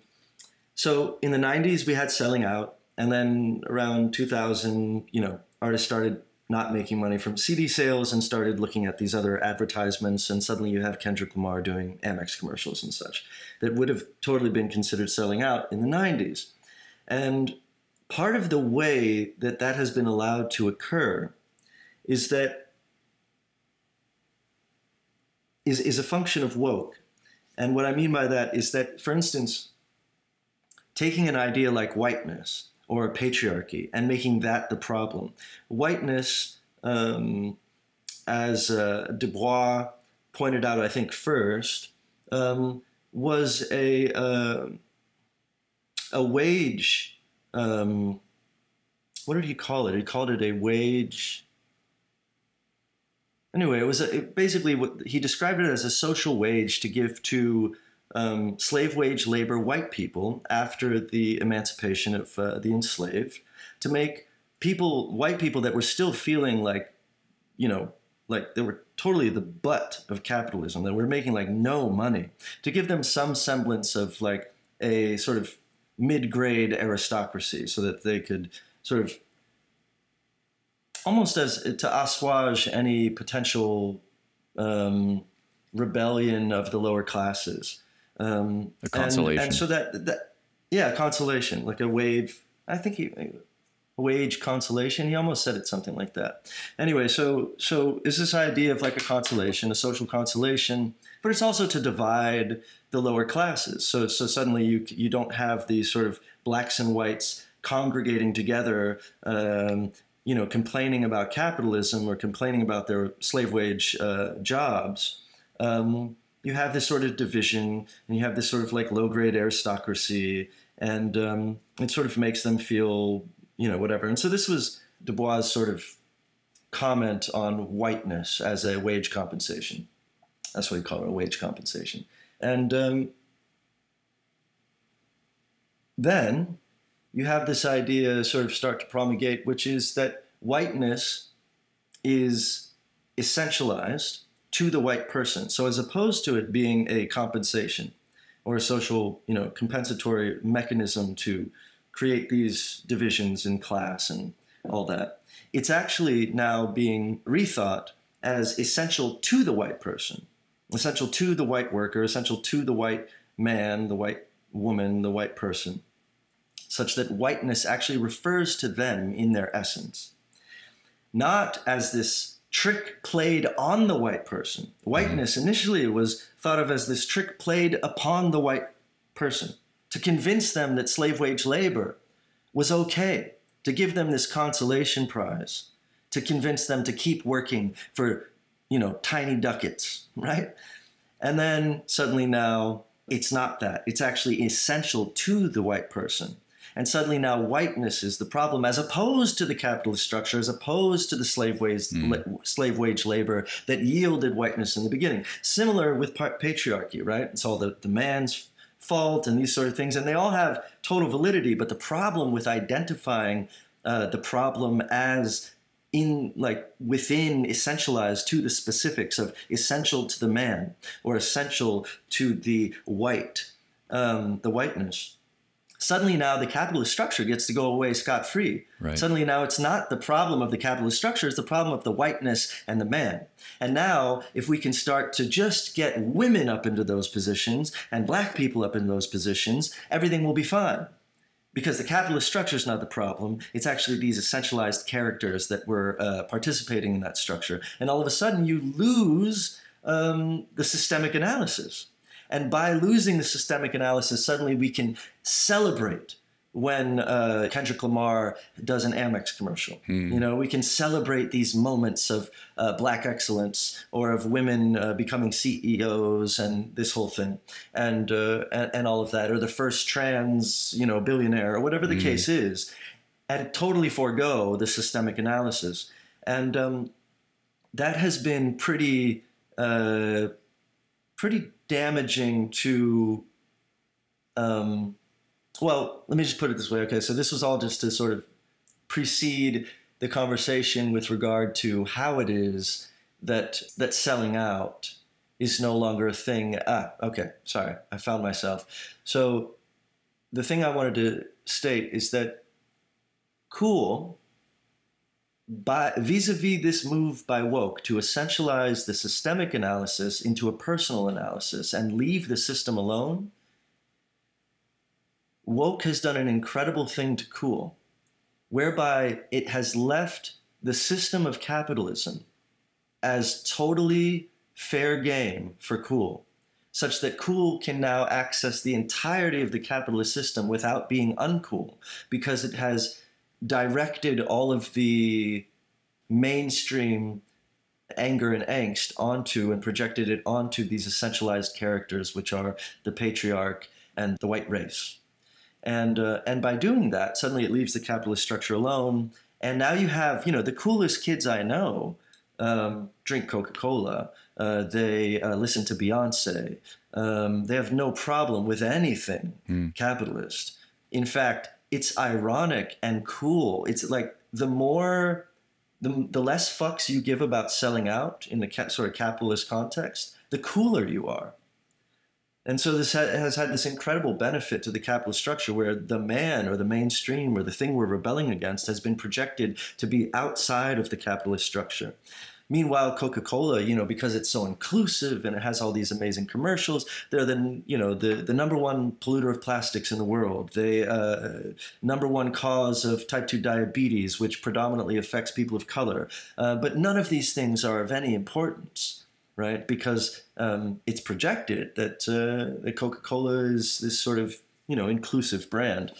so in the 90s we had selling out and then around 2000 you know artists started not making money from cd sales and started looking at these other advertisements and suddenly you have kendrick lamar doing amex commercials and such that would have totally been considered selling out in the 90s and part of the way that that has been allowed to occur is that is, is a function of woke. And what i mean by that is that for instance taking an idea like whiteness or a patriarchy and making that the problem. Whiteness, um, as uh, Du Bois pointed out, I think first, um, was a uh, a wage. Um, what did he call it? He called it a wage. Anyway, it was a, it basically what he described it as a social wage to give to um, slave wage labor white people after the emancipation of uh, the enslaved to make people, white people that were still feeling like, you know, like they were totally the butt of capitalism, that were making like no money, to give them some semblance of like a sort of mid grade aristocracy so that they could sort of almost as to assuage any potential um, rebellion of the lower classes. Um, A consolation. And, and so that, that, yeah, consolation, like a wave. I think he, wage consolation. He almost said it something like that. Anyway, so so is this idea of like a consolation, a social consolation, but it's also to divide the lower classes. So so suddenly you you don't have these sort of blacks and whites congregating together. Um, you know, complaining about capitalism or complaining about their slave wage uh, jobs. Um, you have this sort of division and you have this sort of like low grade aristocracy and um, it sort of makes them feel you know whatever. And so this was du bois sort of comment on whiteness as a wage compensation. That's what he called it a wage compensation. And um, then you have this idea sort of start to promulgate which is that whiteness is essentialized to the white person. So as opposed to it being a compensation or a social, you know, compensatory mechanism to create these divisions in class and all that, it's actually now being rethought as essential to the white person, essential to the white worker, essential to the white man, the white woman, the white person, such that whiteness actually refers to them in their essence. Not as this trick played on the white person. Whiteness initially was thought of as this trick played upon the white person to convince them that slave wage labor was okay, to give them this consolation prize, to convince them to keep working for, you know, tiny ducats, [LAUGHS] right? And then suddenly now it's not that. It's actually essential to the white person. And suddenly now whiteness is the problem, as opposed to the capitalist structure, as opposed to the slave wage, Mm. slave wage labor that yielded whiteness in the beginning. Similar with pa- patriarchy, right? It's all the, the man's fault and these sort of things, and they all have total validity. But the problem with identifying uh, the problem as in like within essentialized to the specifics of essential to the man or essential to the white um, the whiteness suddenly now the capitalist structure gets to go away scot free. Right. Suddenly now it's not the problem of the capitalist structure, it's the problem of the whiteness and the man. And now, if we can start to just get women up into those positions and black people up in those positions, everything will be fine. Because the capitalist structure is not the problem, it's actually these essentialized characters that were uh, participating in that structure. And all of a sudden, you lose um, the systemic analysis. And by losing the systemic analysis, suddenly we can celebrate when uh, Kendrick Lamar does an Amex commercial. You know, we can celebrate these moments of uh, black excellence or of women uh, becoming CEOs and this whole thing, and, uh, and and all of that, or the first trans, you know, billionaire, or whatever the case is, and totally forego the systemic analysis, and um, that has been pretty uh, pretty damaging to um, well let me just put it this way okay so this was all just to sort of precede the conversation with regard to how it is that that selling out is no longer a thing. Ah okay sorry i found myself. So the thing I wanted to state is that cool by vis-a-vis this move by woke to essentialize the systemic analysis into a personal analysis and leave the system alone woke has done an incredible thing to cool whereby it has left the system of capitalism as totally fair game for cool such that cool can now access the entirety of the capitalist system without being uncool because it has directed all of the mainstream anger and angst onto and projected it onto these essentialized characters, which are the patriarch and the white race. And, uh, and by doing that, suddenly it leaves the capitalist structure alone. And now you have, you know, the coolest kids I know um, drink Coca Cola. Uh, they uh, listen to Beyonce. Um, they have no problem with anything Mm. capitalist. In fact, it's ironic and cool. It's like the more, the, the less fucks you give about selling out in the ca- sort of capitalist context, the cooler you are. And so this ha- has had this incredible benefit to the capitalist structure where the man or the mainstream or the thing we're rebelling against has been projected to be outside of the capitalist structure. Meanwhile, Coca-Cola, you know, because it's so inclusive and it has all these amazing commercials, they're the you know the the number one polluter of plastics in the world. They uh, number one cause of type two diabetes, which predominantly affects people of color. Uh, but none of these things are of any importance, right? Because um, it's projected that uh, that Coca-Cola is this sort of you know inclusive brand.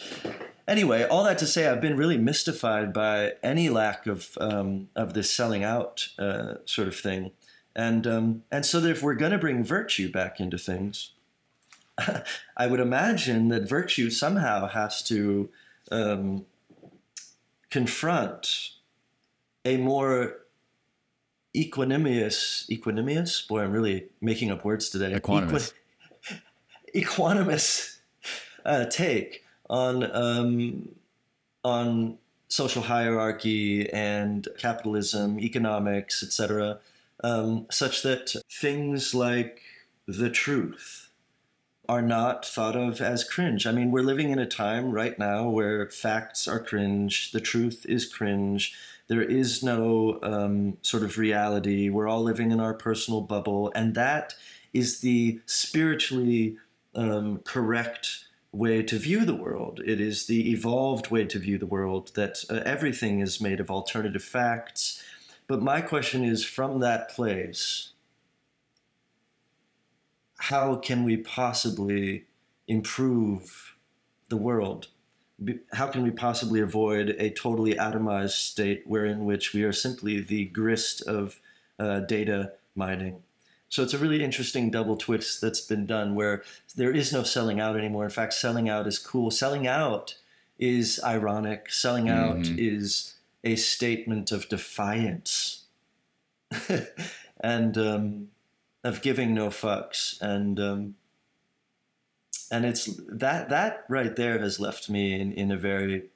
Anyway, all that to say, I've been really mystified by any lack of um, of this selling out uh, sort of thing, and um, and so that if we're going to bring virtue back into things, [LAUGHS] I would imagine that virtue somehow has to um, confront a more equanimous equanimous? Boy i'm really making up words today. Equanimous. Equi- [LAUGHS] equanimous uh, take on um, on social hierarchy and capitalism economics etc um, such that things like the truth are not thought of as cringe. I mean, we're living in a time right now where facts are cringe, the truth is cringe, there is no um, sort of reality. We're all living in our personal bubble, and that is the spiritually um, correct way to view the world. It is the evolved way to view the world that uh, everything is made of alternative facts. But my question is from that place, how can we possibly improve the world? How can we possibly avoid a totally atomized state wherein which we are simply the grist of uh, data mining? So it's a really interesting double twist that's been done where there is no selling out anymore. In fact, selling out is cool. Selling out is ironic. Selling out Mhm. is a statement of defiance. [LAUGHS] and um, of giving no fucks and um, and it's that that right there has left me in, in a very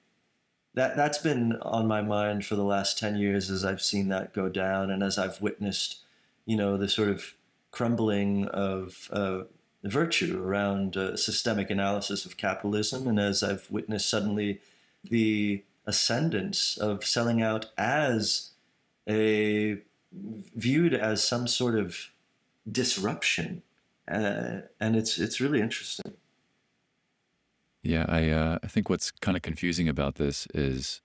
that that's been on my mind for the last 10 years as I've seen that go down and as I've witnessed you know the sort of crumbling of uh, virtue around uh, systemic analysis of capitalism and as I've witnessed suddenly the ascendance of selling out as a viewed as some sort of disruption, uh, and it's it's really interesting. Yeah, I uh, I think what's kind of confusing about this is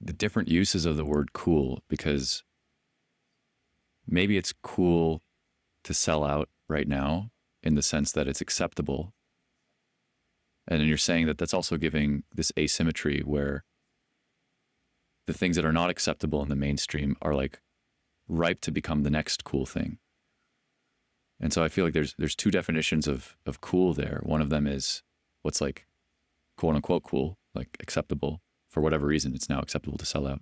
the different uses of the word cool because maybe it's cool to sell out right now in the sense that it's acceptable. And then you're saying that that's also giving this asymmetry where the things that are not acceptable in the mainstream are like ripe to become the next cool thing. And so I feel like there's there's two definitions of of cool there. One of them is what's like quote unquote cool, like acceptable for whatever reason. It's now acceptable to sell out.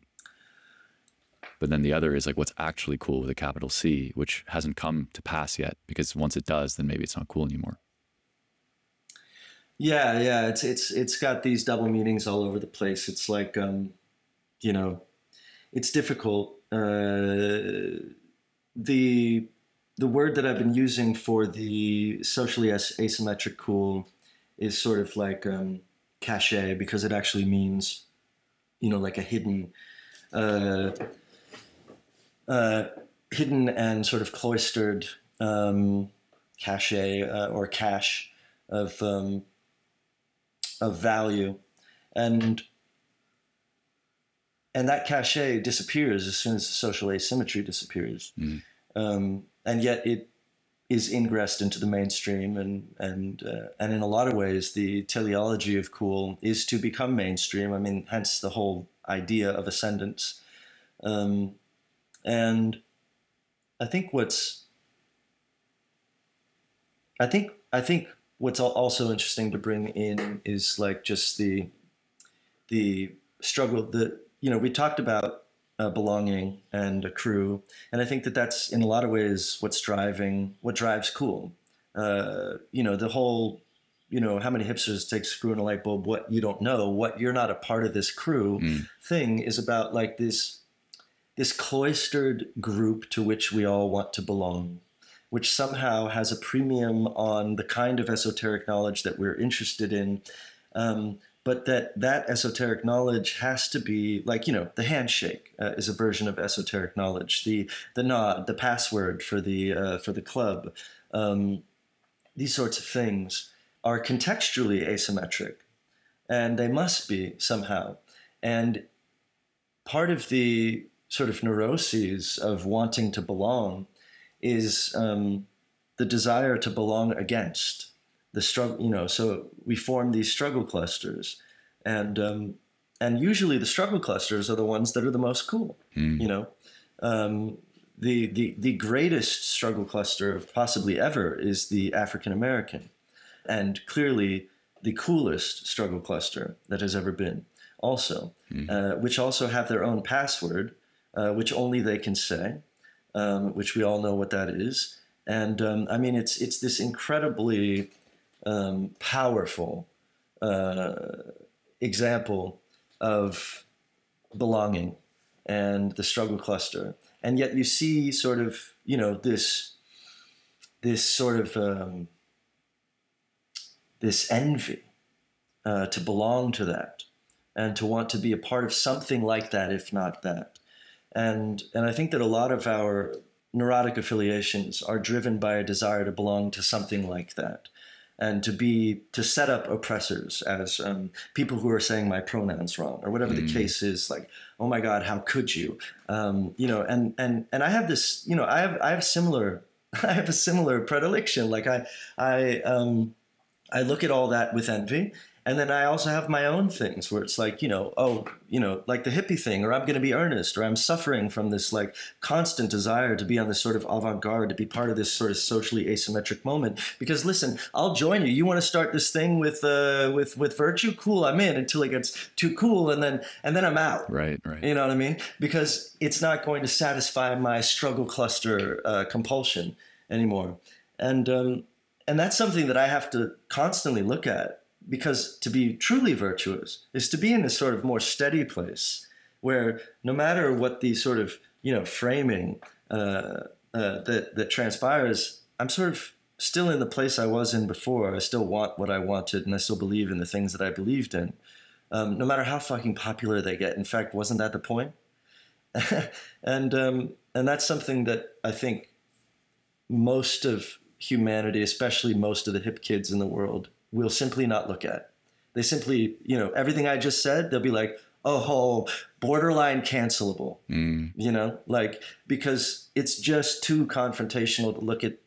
But then the other is like what's actually cool with a capital C, which hasn't come to pass yet. Because once it does, then maybe it's not cool anymore. Yeah, yeah, it's it's it's got these double meanings all over the place. It's like um, you know, it's difficult. Uh, the the word that I've been using for the socially as- asymmetric cool is sort of like um, cachet because it actually means, you know, like a hidden, uh, uh, hidden and sort of cloistered um, cachet uh, or cache of um, of value, and and that cachet disappears as soon as the social asymmetry disappears, Mm. um, and yet it is ingressed into the mainstream, and and uh, and in a lot of ways, the teleology of cool is to become mainstream. I mean, hence the whole idea of ascendance, um, and I think what's I think I think what's also interesting to bring in is like just the the struggle that you know we talked about uh, belonging and a crew, and I think that that's in a lot of ways what's driving what drives cool. Uh, you know the whole you know how many hipsters take screw in a light bulb what you don't know what you're not a part of this crew Mm. thing is about like this this cloistered group to which we all want to belong which somehow has a premium on the kind of esoteric knowledge that we're interested in um, but that that esoteric knowledge has to be like you know the handshake uh, is a version of esoteric knowledge the the nod the password for the uh, for the club um, these sorts of things are contextually asymmetric and they must be somehow and part of the sort of neuroses of wanting to belong is um, the desire to belong against the struggle. You know, so we form these struggle clusters, and um, and usually the struggle clusters are the ones that are the most cool. Mm. You know, um, the the the greatest struggle cluster of possibly ever is the African American, and clearly the coolest struggle cluster that has ever been. Also, uh, which also have their own password, uh, which only they can say, um, which we all know what that is. And um, I mean, it's it's this incredibly um, powerful uh, example of belonging and the struggle cluster. And yet you see sort of, you know, this this sort of um, this envy uh, to belong to that and to want to be a part of something like that, if not that. And and I think that a lot of our neurotic affiliations are driven by a desire to belong to something like that and to be to set up oppressors as um, people who are saying my pronouns wrong or whatever the Mm. case is like oh my god how could you um, you know and and and i have this you know i have i have similar [LAUGHS] i have a similar predilection like i i um i look at all that with envy and then I also have my own things where it's like, you know, oh, you know, like the hippie thing, or I'm going to be earnest, or I'm suffering from this like constant desire to be on this sort of avant garde, to be part of this sort of socially asymmetric moment. Because listen, I'll join you. You want to start this thing with uh, with with virtue? Cool, I'm in until it gets too cool, and then and then I'm out. Right, right. You know what I mean? Because it's not going to satisfy my struggle cluster uh, compulsion anymore, and um, and that's something that I have to constantly look at. Because to be truly virtuous is to be in this sort of more steady place, where no matter what the sort of you know framing uh, uh, that that transpires, I'm sort of still in the place I was in before. I still want what I wanted, and I still believe in the things that I believed in um, no matter how fucking popular they get. In fact, wasn't that the point? [LAUGHS] and um, and that's something that I think most of humanity, especially most of the hip kids in the world, will simply not look at. They simply, you know, everything I just said, they'll be like, oh, borderline cancelable Mm. you know like because it's just too confrontational to look at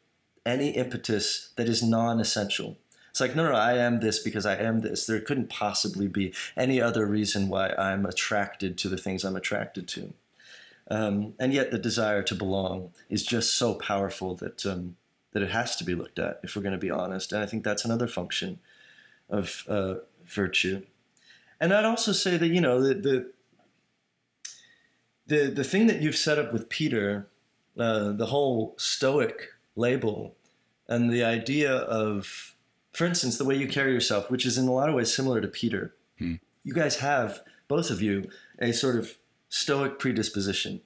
any impetus that is non-essential it's like no no i am this because i am this there couldn't possibly be any other reason why i'm attracted to the things i'm attracted to um, and yet the desire to belong is just so powerful that um, that it has to be looked at if we're going to be honest and i think that's another function of uh, virtue and i'd also say that you know the, the the the thing that you've set up with Peter, uh, the whole Stoic label, and the idea of, for instance, the way you carry yourself, which is in a lot of ways similar to Peter. Hmm. You guys have both of you a sort of Stoic predisposition,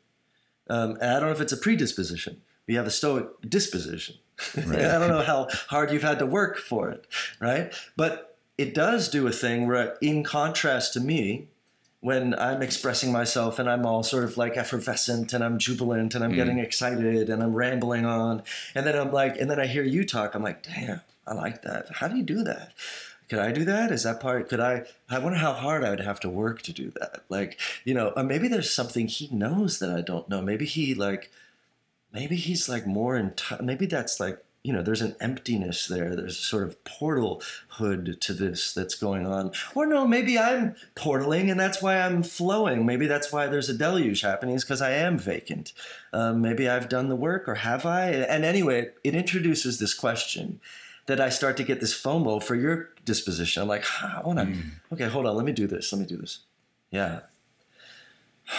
um, and I don't know if it's a predisposition. You have a Stoic disposition. Right. I don't know how hard you've had to work for it, right? But it does do a thing where, in contrast to me, when I'm expressing myself and I'm all sort of like effervescent and I'm jubilant and I'm Mm. getting excited and I'm rambling on, and then I'm like, and then I hear you talk, I'm like, damn, I like that. How do you do that? Could I do that? Is that part? Could I? I wonder how hard I would have to work to do that. Like, you know, or maybe there's something he knows that I don't know. Maybe he like, maybe he's like more in touch. Maybe that's like, you know, there's an emptiness there. There's a sort of portal hood to this that's going on. Or no, maybe I'm portaling and that's why I'm flowing. Maybe that's why there's a deluge happening is because I am vacant. Um, maybe I've done the work or have I? And anyway, it introduces this question that I start to get this FOMO for your disposition. I'm like, "Ah, I want to, okay, hold on, let me do this. Let me do this. Yeah. [SIGHS]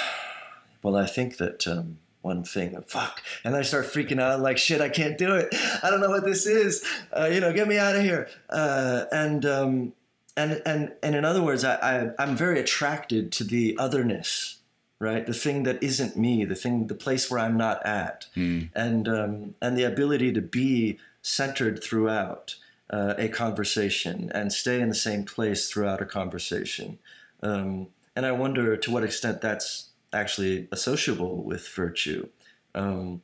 Well, I think that um, one thing, and fuck, and I start freaking out, like, shit, I can't do it. I don't know what this is. Uh, you know, get me out of here. Uh, and um, and and and in other words, I, I I'm very attracted to the otherness, right? The thing that isn't me, the thing, the place where I'm not at, and um, and the ability to be centered throughout uh, a conversation and stay in the same place throughout a conversation. Um, and I wonder to what extent that's actually associable with virtue. Um,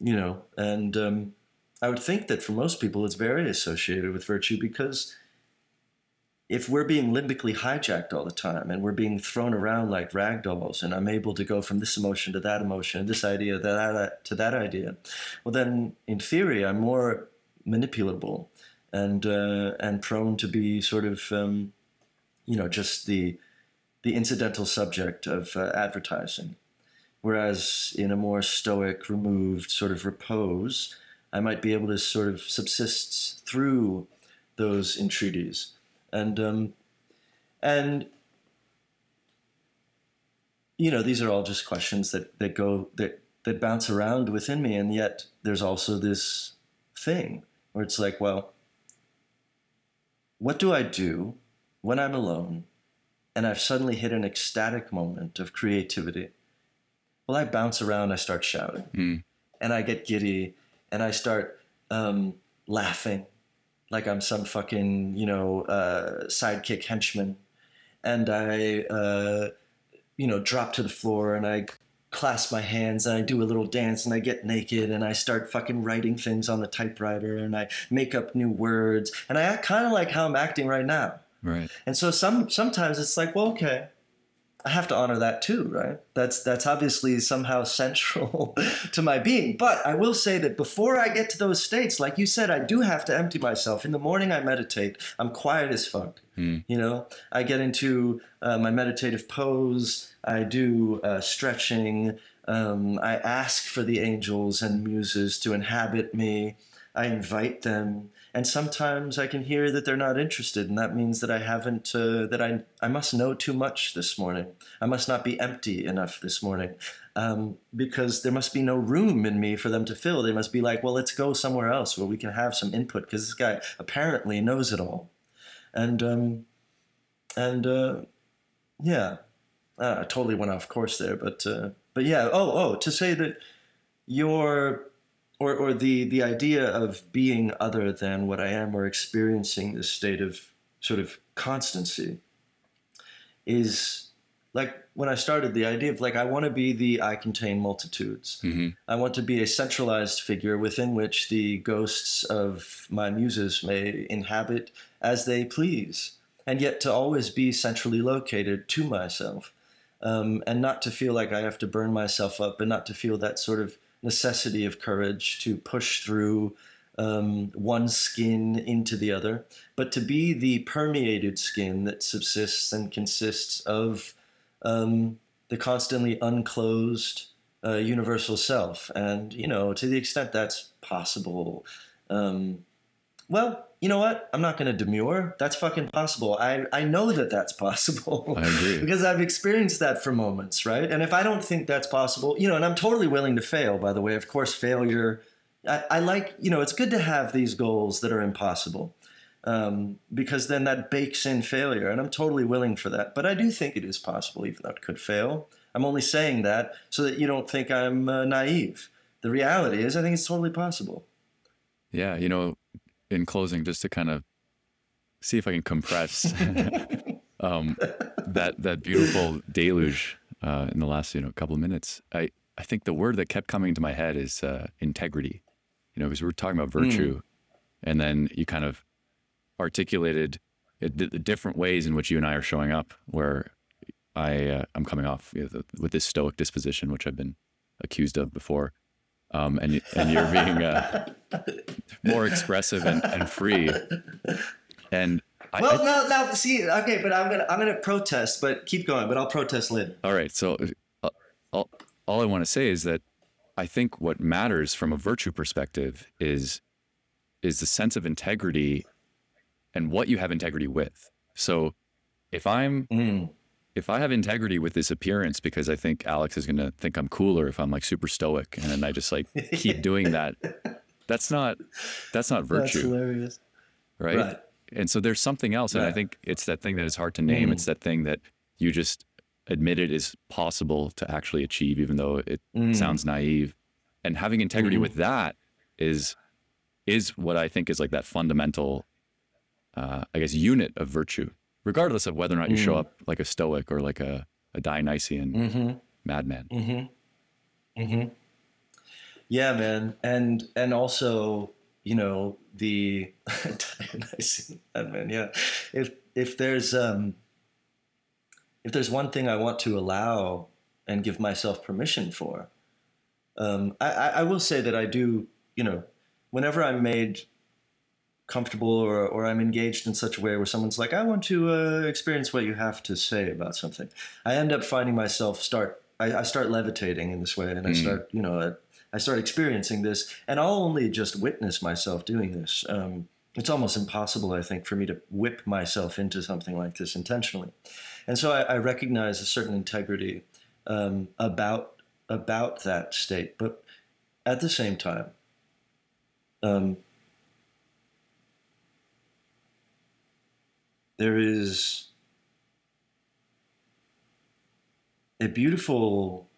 you know, and um, I would think that for most people it's very associated with virtue because if we're being limbically hijacked all the time and we're being thrown around like rag dolls and I'm able to go from this emotion to that emotion, this idea to that, to that idea, well then in theory I'm more manipulable and uh, and prone to be sort of um, you know just the the incidental subject of uh, advertising. Whereas in a more stoic, removed sort of repose, I might be able to sort of subsist through those entreaties, and um, and you know these are all just questions that that go that that bounce around within me, and yet there's also this thing where it's like, well, what do I do when I'm alone and I've suddenly hit an ecstatic moment of creativity? Well, I bounce around, I start shouting, Mm. and I get giddy, and I start um, laughing like I'm some fucking, you know, uh, sidekick henchman. And I, uh, you know, drop to the floor and I clasp my hands and I do a little dance and I get naked and I start fucking writing things on the typewriter and I make up new words and I act kind of like how I'm acting right now. Right. And so some sometimes it's like, well, okay, I have to honor that too, right? That's that's obviously somehow [LAUGHS] central to my being. But I will say that before I get to those states, like you said, I do have to empty myself. In the morning, I meditate. I'm quiet as fuck. You know, I get into uh, my meditative pose. I do uh, stretching. Um, I ask for the angels and muses to inhabit me. I invite them, and sometimes I can hear that they're not interested, and that means that I haven't. Uh, that I I must know too much this morning. I must not be empty enough this morning, um, because there must be no room in me for them to fill. They must be like, well, let's go somewhere else where we can have some input, because this guy apparently knows it all, and um, and uh, yeah, uh, I totally went off course there, but uh, but yeah. Oh oh, to say that your or or the the idea of being other than what I am or experiencing this state of sort of constancy is like when I started the idea of like I want to be the I contain multitudes. Mhm. I want to be a centralized figure within which the ghosts of my muses may inhabit as they please, and yet to always be centrally located to myself, um, and not to feel like I have to burn myself up, and not to feel that sort of necessity of courage to push through um, one skin into the other, but to be the permeated skin that subsists and consists of um, the constantly unclosed uh, universal self. And, you know, to the extent that's possible, um, well, you know what? I'm not going to demur. That's fucking possible. I, I know that that's possible. [LAUGHS] I agree. [LAUGHS] because I've experienced that for moments, right? And if I don't think that's possible, you know, and I'm totally willing to fail, by the way. Of course, failure, I, I like, you know, it's good to have these goals that are impossible um, because then that bakes in failure. And I'm totally willing for that. But I do think it is possible, even though it could fail. I'm only saying that so that you don't think I'm uh, naive. The reality is, I think it's totally possible. Yeah, you know, in closing, just to kind of see if I can compress [LAUGHS] um, that that beautiful deluge uh, in the last you know couple of minutes. I I think the word that kept coming to my head is uh, integrity. You know, because we were talking about virtue, and then you kind of articulated it, the different ways in which you and I are showing up. Where I uh, I'm coming off you know, with this stoic disposition, which I've been accused of before, um, and and you're being uh, more expressive and, and free. And I, well, I, no, now see, okay, but I'm gonna I'm gonna protest, but keep going, but I'll protest later. all right, so uh, all, all I want to say is that I think what matters from a virtue perspective is is the sense of integrity and what you have integrity with. So if I'm Mm. If I have integrity with this appearance because I think Alex is going to think I'm cooler if I'm like super stoic and then I just like keep [LAUGHS] doing that, that's not that's not That's virtue, hilarious. right? Right. And so there's something else, and I think it's that thing that is hard to name. Mm. It's that thing that you just admit it is possible to actually achieve, even though it Mm. sounds naive. And having integrity Mhm. with that is is what I think is like that fundamental, uh, I guess, unit of virtue, regardless of whether or not you show Mm. up like a stoic or like a, a Dionysian Mm-hmm. madman. Mm-hmm. Mm-hmm. Yeah, man, and and also, you know, the [LAUGHS] Dionysian man. Yeah, if if there's um, if there's one thing I want to allow and give myself permission for, um, I, I I will say that I do. You know, whenever I'm made comfortable or, or I'm engaged in such a way where someone's like, I want to uh, experience what you have to say about something. I end up finding myself start, I, I start levitating in this way and I Mm. start, you know, I, I start experiencing this and I'll only just witness myself doing this. Um, it's almost impossible, I think, for me to whip myself into something like this intentionally. And so I, I recognize a certain integrity um, about about that state, but at the same time, um, there is a beautiful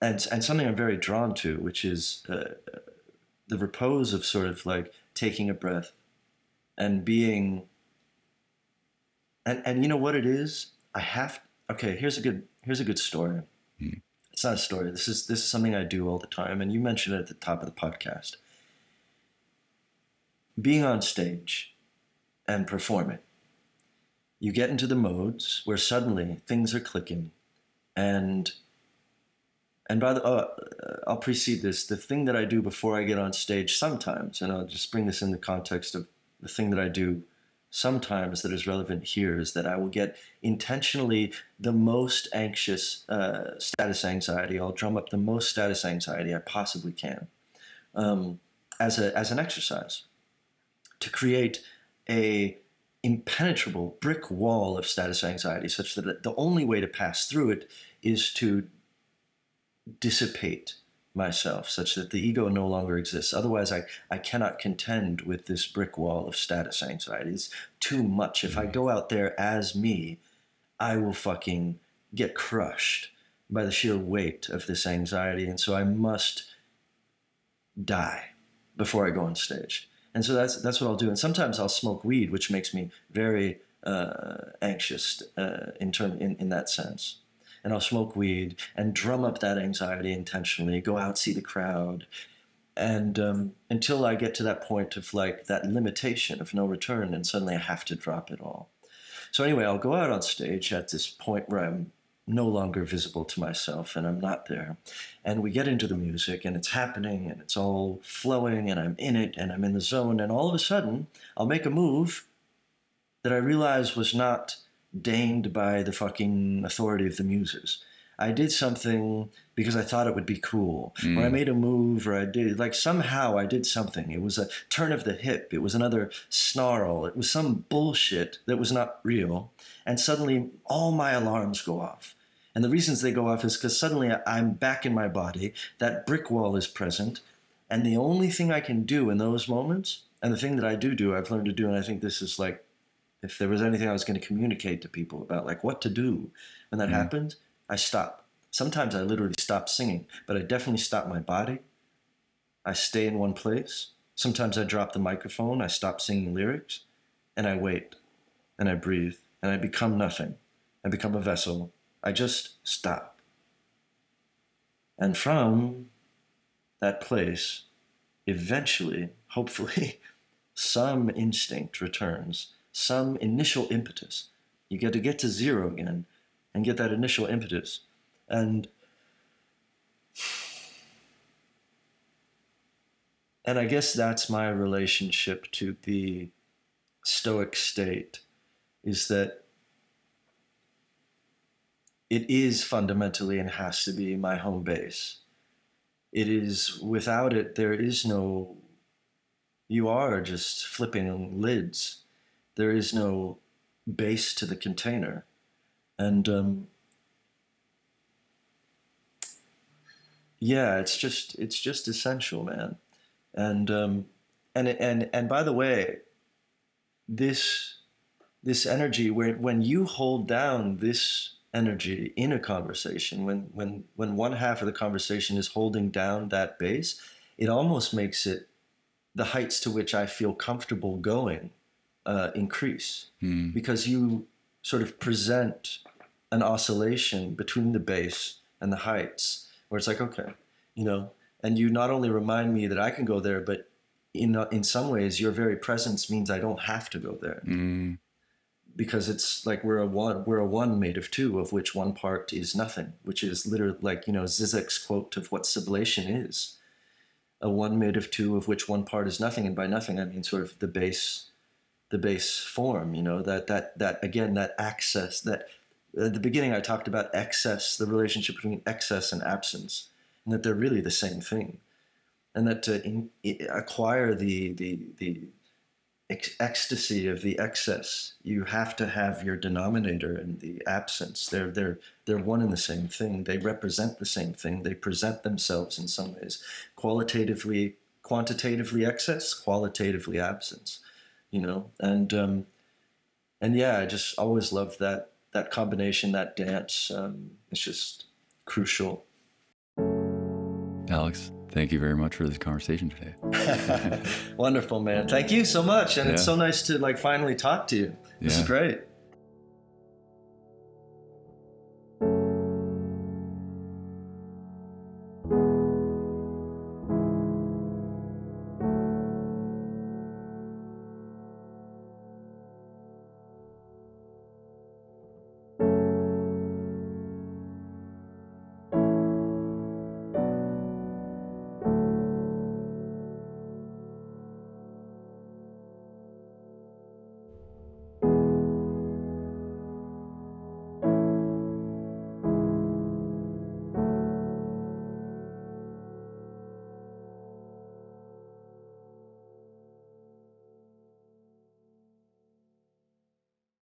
and and something I'm very drawn to, which is uh, the repose of sort of like taking a breath and being. And and you know what it is? I have okay. Here's a good here's a good story. Hmm. It's not a story. This is this is something I do all the time, and you mentioned it at the top of the podcast. Being on stage and performing, you get into the modes where suddenly things are clicking, and and by the oh, uh, I'll precede this. The thing that I do before I get on stage sometimes, and I'll just bring this in the context of the thing that I do sometimes that is relevant here is that I will get intentionally the most anxious uh, status anxiety. I'll drum up the most status anxiety I possibly can um, as a as an exercise to create a impenetrable brick wall of status anxiety, such that the only way to pass through it is to dissipate myself such that the ego no longer exists. Otherwise, I, I cannot contend with this brick wall of status anxiety. It's too much. If I mm-hmm. go out there as me, I will fucking get crushed by the sheer weight of this anxiety. And so I must die before I go on stage. And so that's that's what I'll do. And sometimes I'll smoke weed, which makes me very uh, anxious uh, in term in, in that sense and I'll smoke weed and drum up that anxiety intentionally, go out, see the crowd. And um, until I get to that point of like that limitation of no return, and suddenly I have to drop it all. So, anyway, I'll go out on stage at this point where I'm no longer visible to myself and I'm not there. And we get into the music and it's happening and it's all flowing and I'm in it and I'm in the zone. And all of a sudden, I'll make a move that I realize was not deigned by the fucking authority of the muses. I did something because I thought it would be cool, or I Mm. made a move, or I did like somehow I did something. It was a turn of the hip. It was another snarl. It was some bullshit that was not real, and suddenly all my alarms go off. And the reasons they go off is because suddenly I'm back in my body. That brick wall is present, and the only thing I can do in those moments, and the thing that I do do, I've learned to do, and I think this is like if there was anything I was going to communicate to people about, like what to do when that Mhm. happens, I stop. Sometimes I literally stop singing, but I definitely stop my body. I stay in one place Sometimes I drop the microphone, I stop singing lyrics, and I wait, and I breathe, and I become nothing. I become a vessel. I just stop. And from that place, eventually, hopefully, [LAUGHS] some instinct returns, some initial impetus. You get to get to zero again and get that initial impetus. And and I guess that's my relationship to the stoic state is that it is fundamentally and has to be my home base. It is without it, there is no, you are just flipping lids. There is no base to the container. And um, yeah, it's just, it's just essential, man. And, um, and, and, and by the way, this, this energy where when you hold down this energy in a conversation when when when one half of the conversation is holding down that base it almost makes it the heights to which i feel comfortable going uh, increase Hmm. because you sort of present an oscillation between the base and the heights where it's like okay you know and you not only remind me that i can go there but in in some ways your very presence means i don't have to go there Hmm. Because it's like we're a one we're a one made of two of which one part is nothing which is literally like you know zizek's quote of what sublation is. A one made of two of which one part is nothing and by nothing i mean sort of the base the base form you know that that that again that access that at the beginning i talked about excess the relationship between excess and absence and that they're really the same thing. And that to in, acquire the the the ex- ecstasy of the excess. You have to have your denominator and the absence. They're they're they're one and the same thing. They represent the same thing. They present themselves in some ways. Qualitatively quantitatively excess qualitatively absence you know? And um and yeah i just always loved that that combination that dance. Um it's just crucial. Alex, thank you very much for this conversation today. [LAUGHS] wonderful man. Thank you so much and it's so nice to like finally talk to you. This is great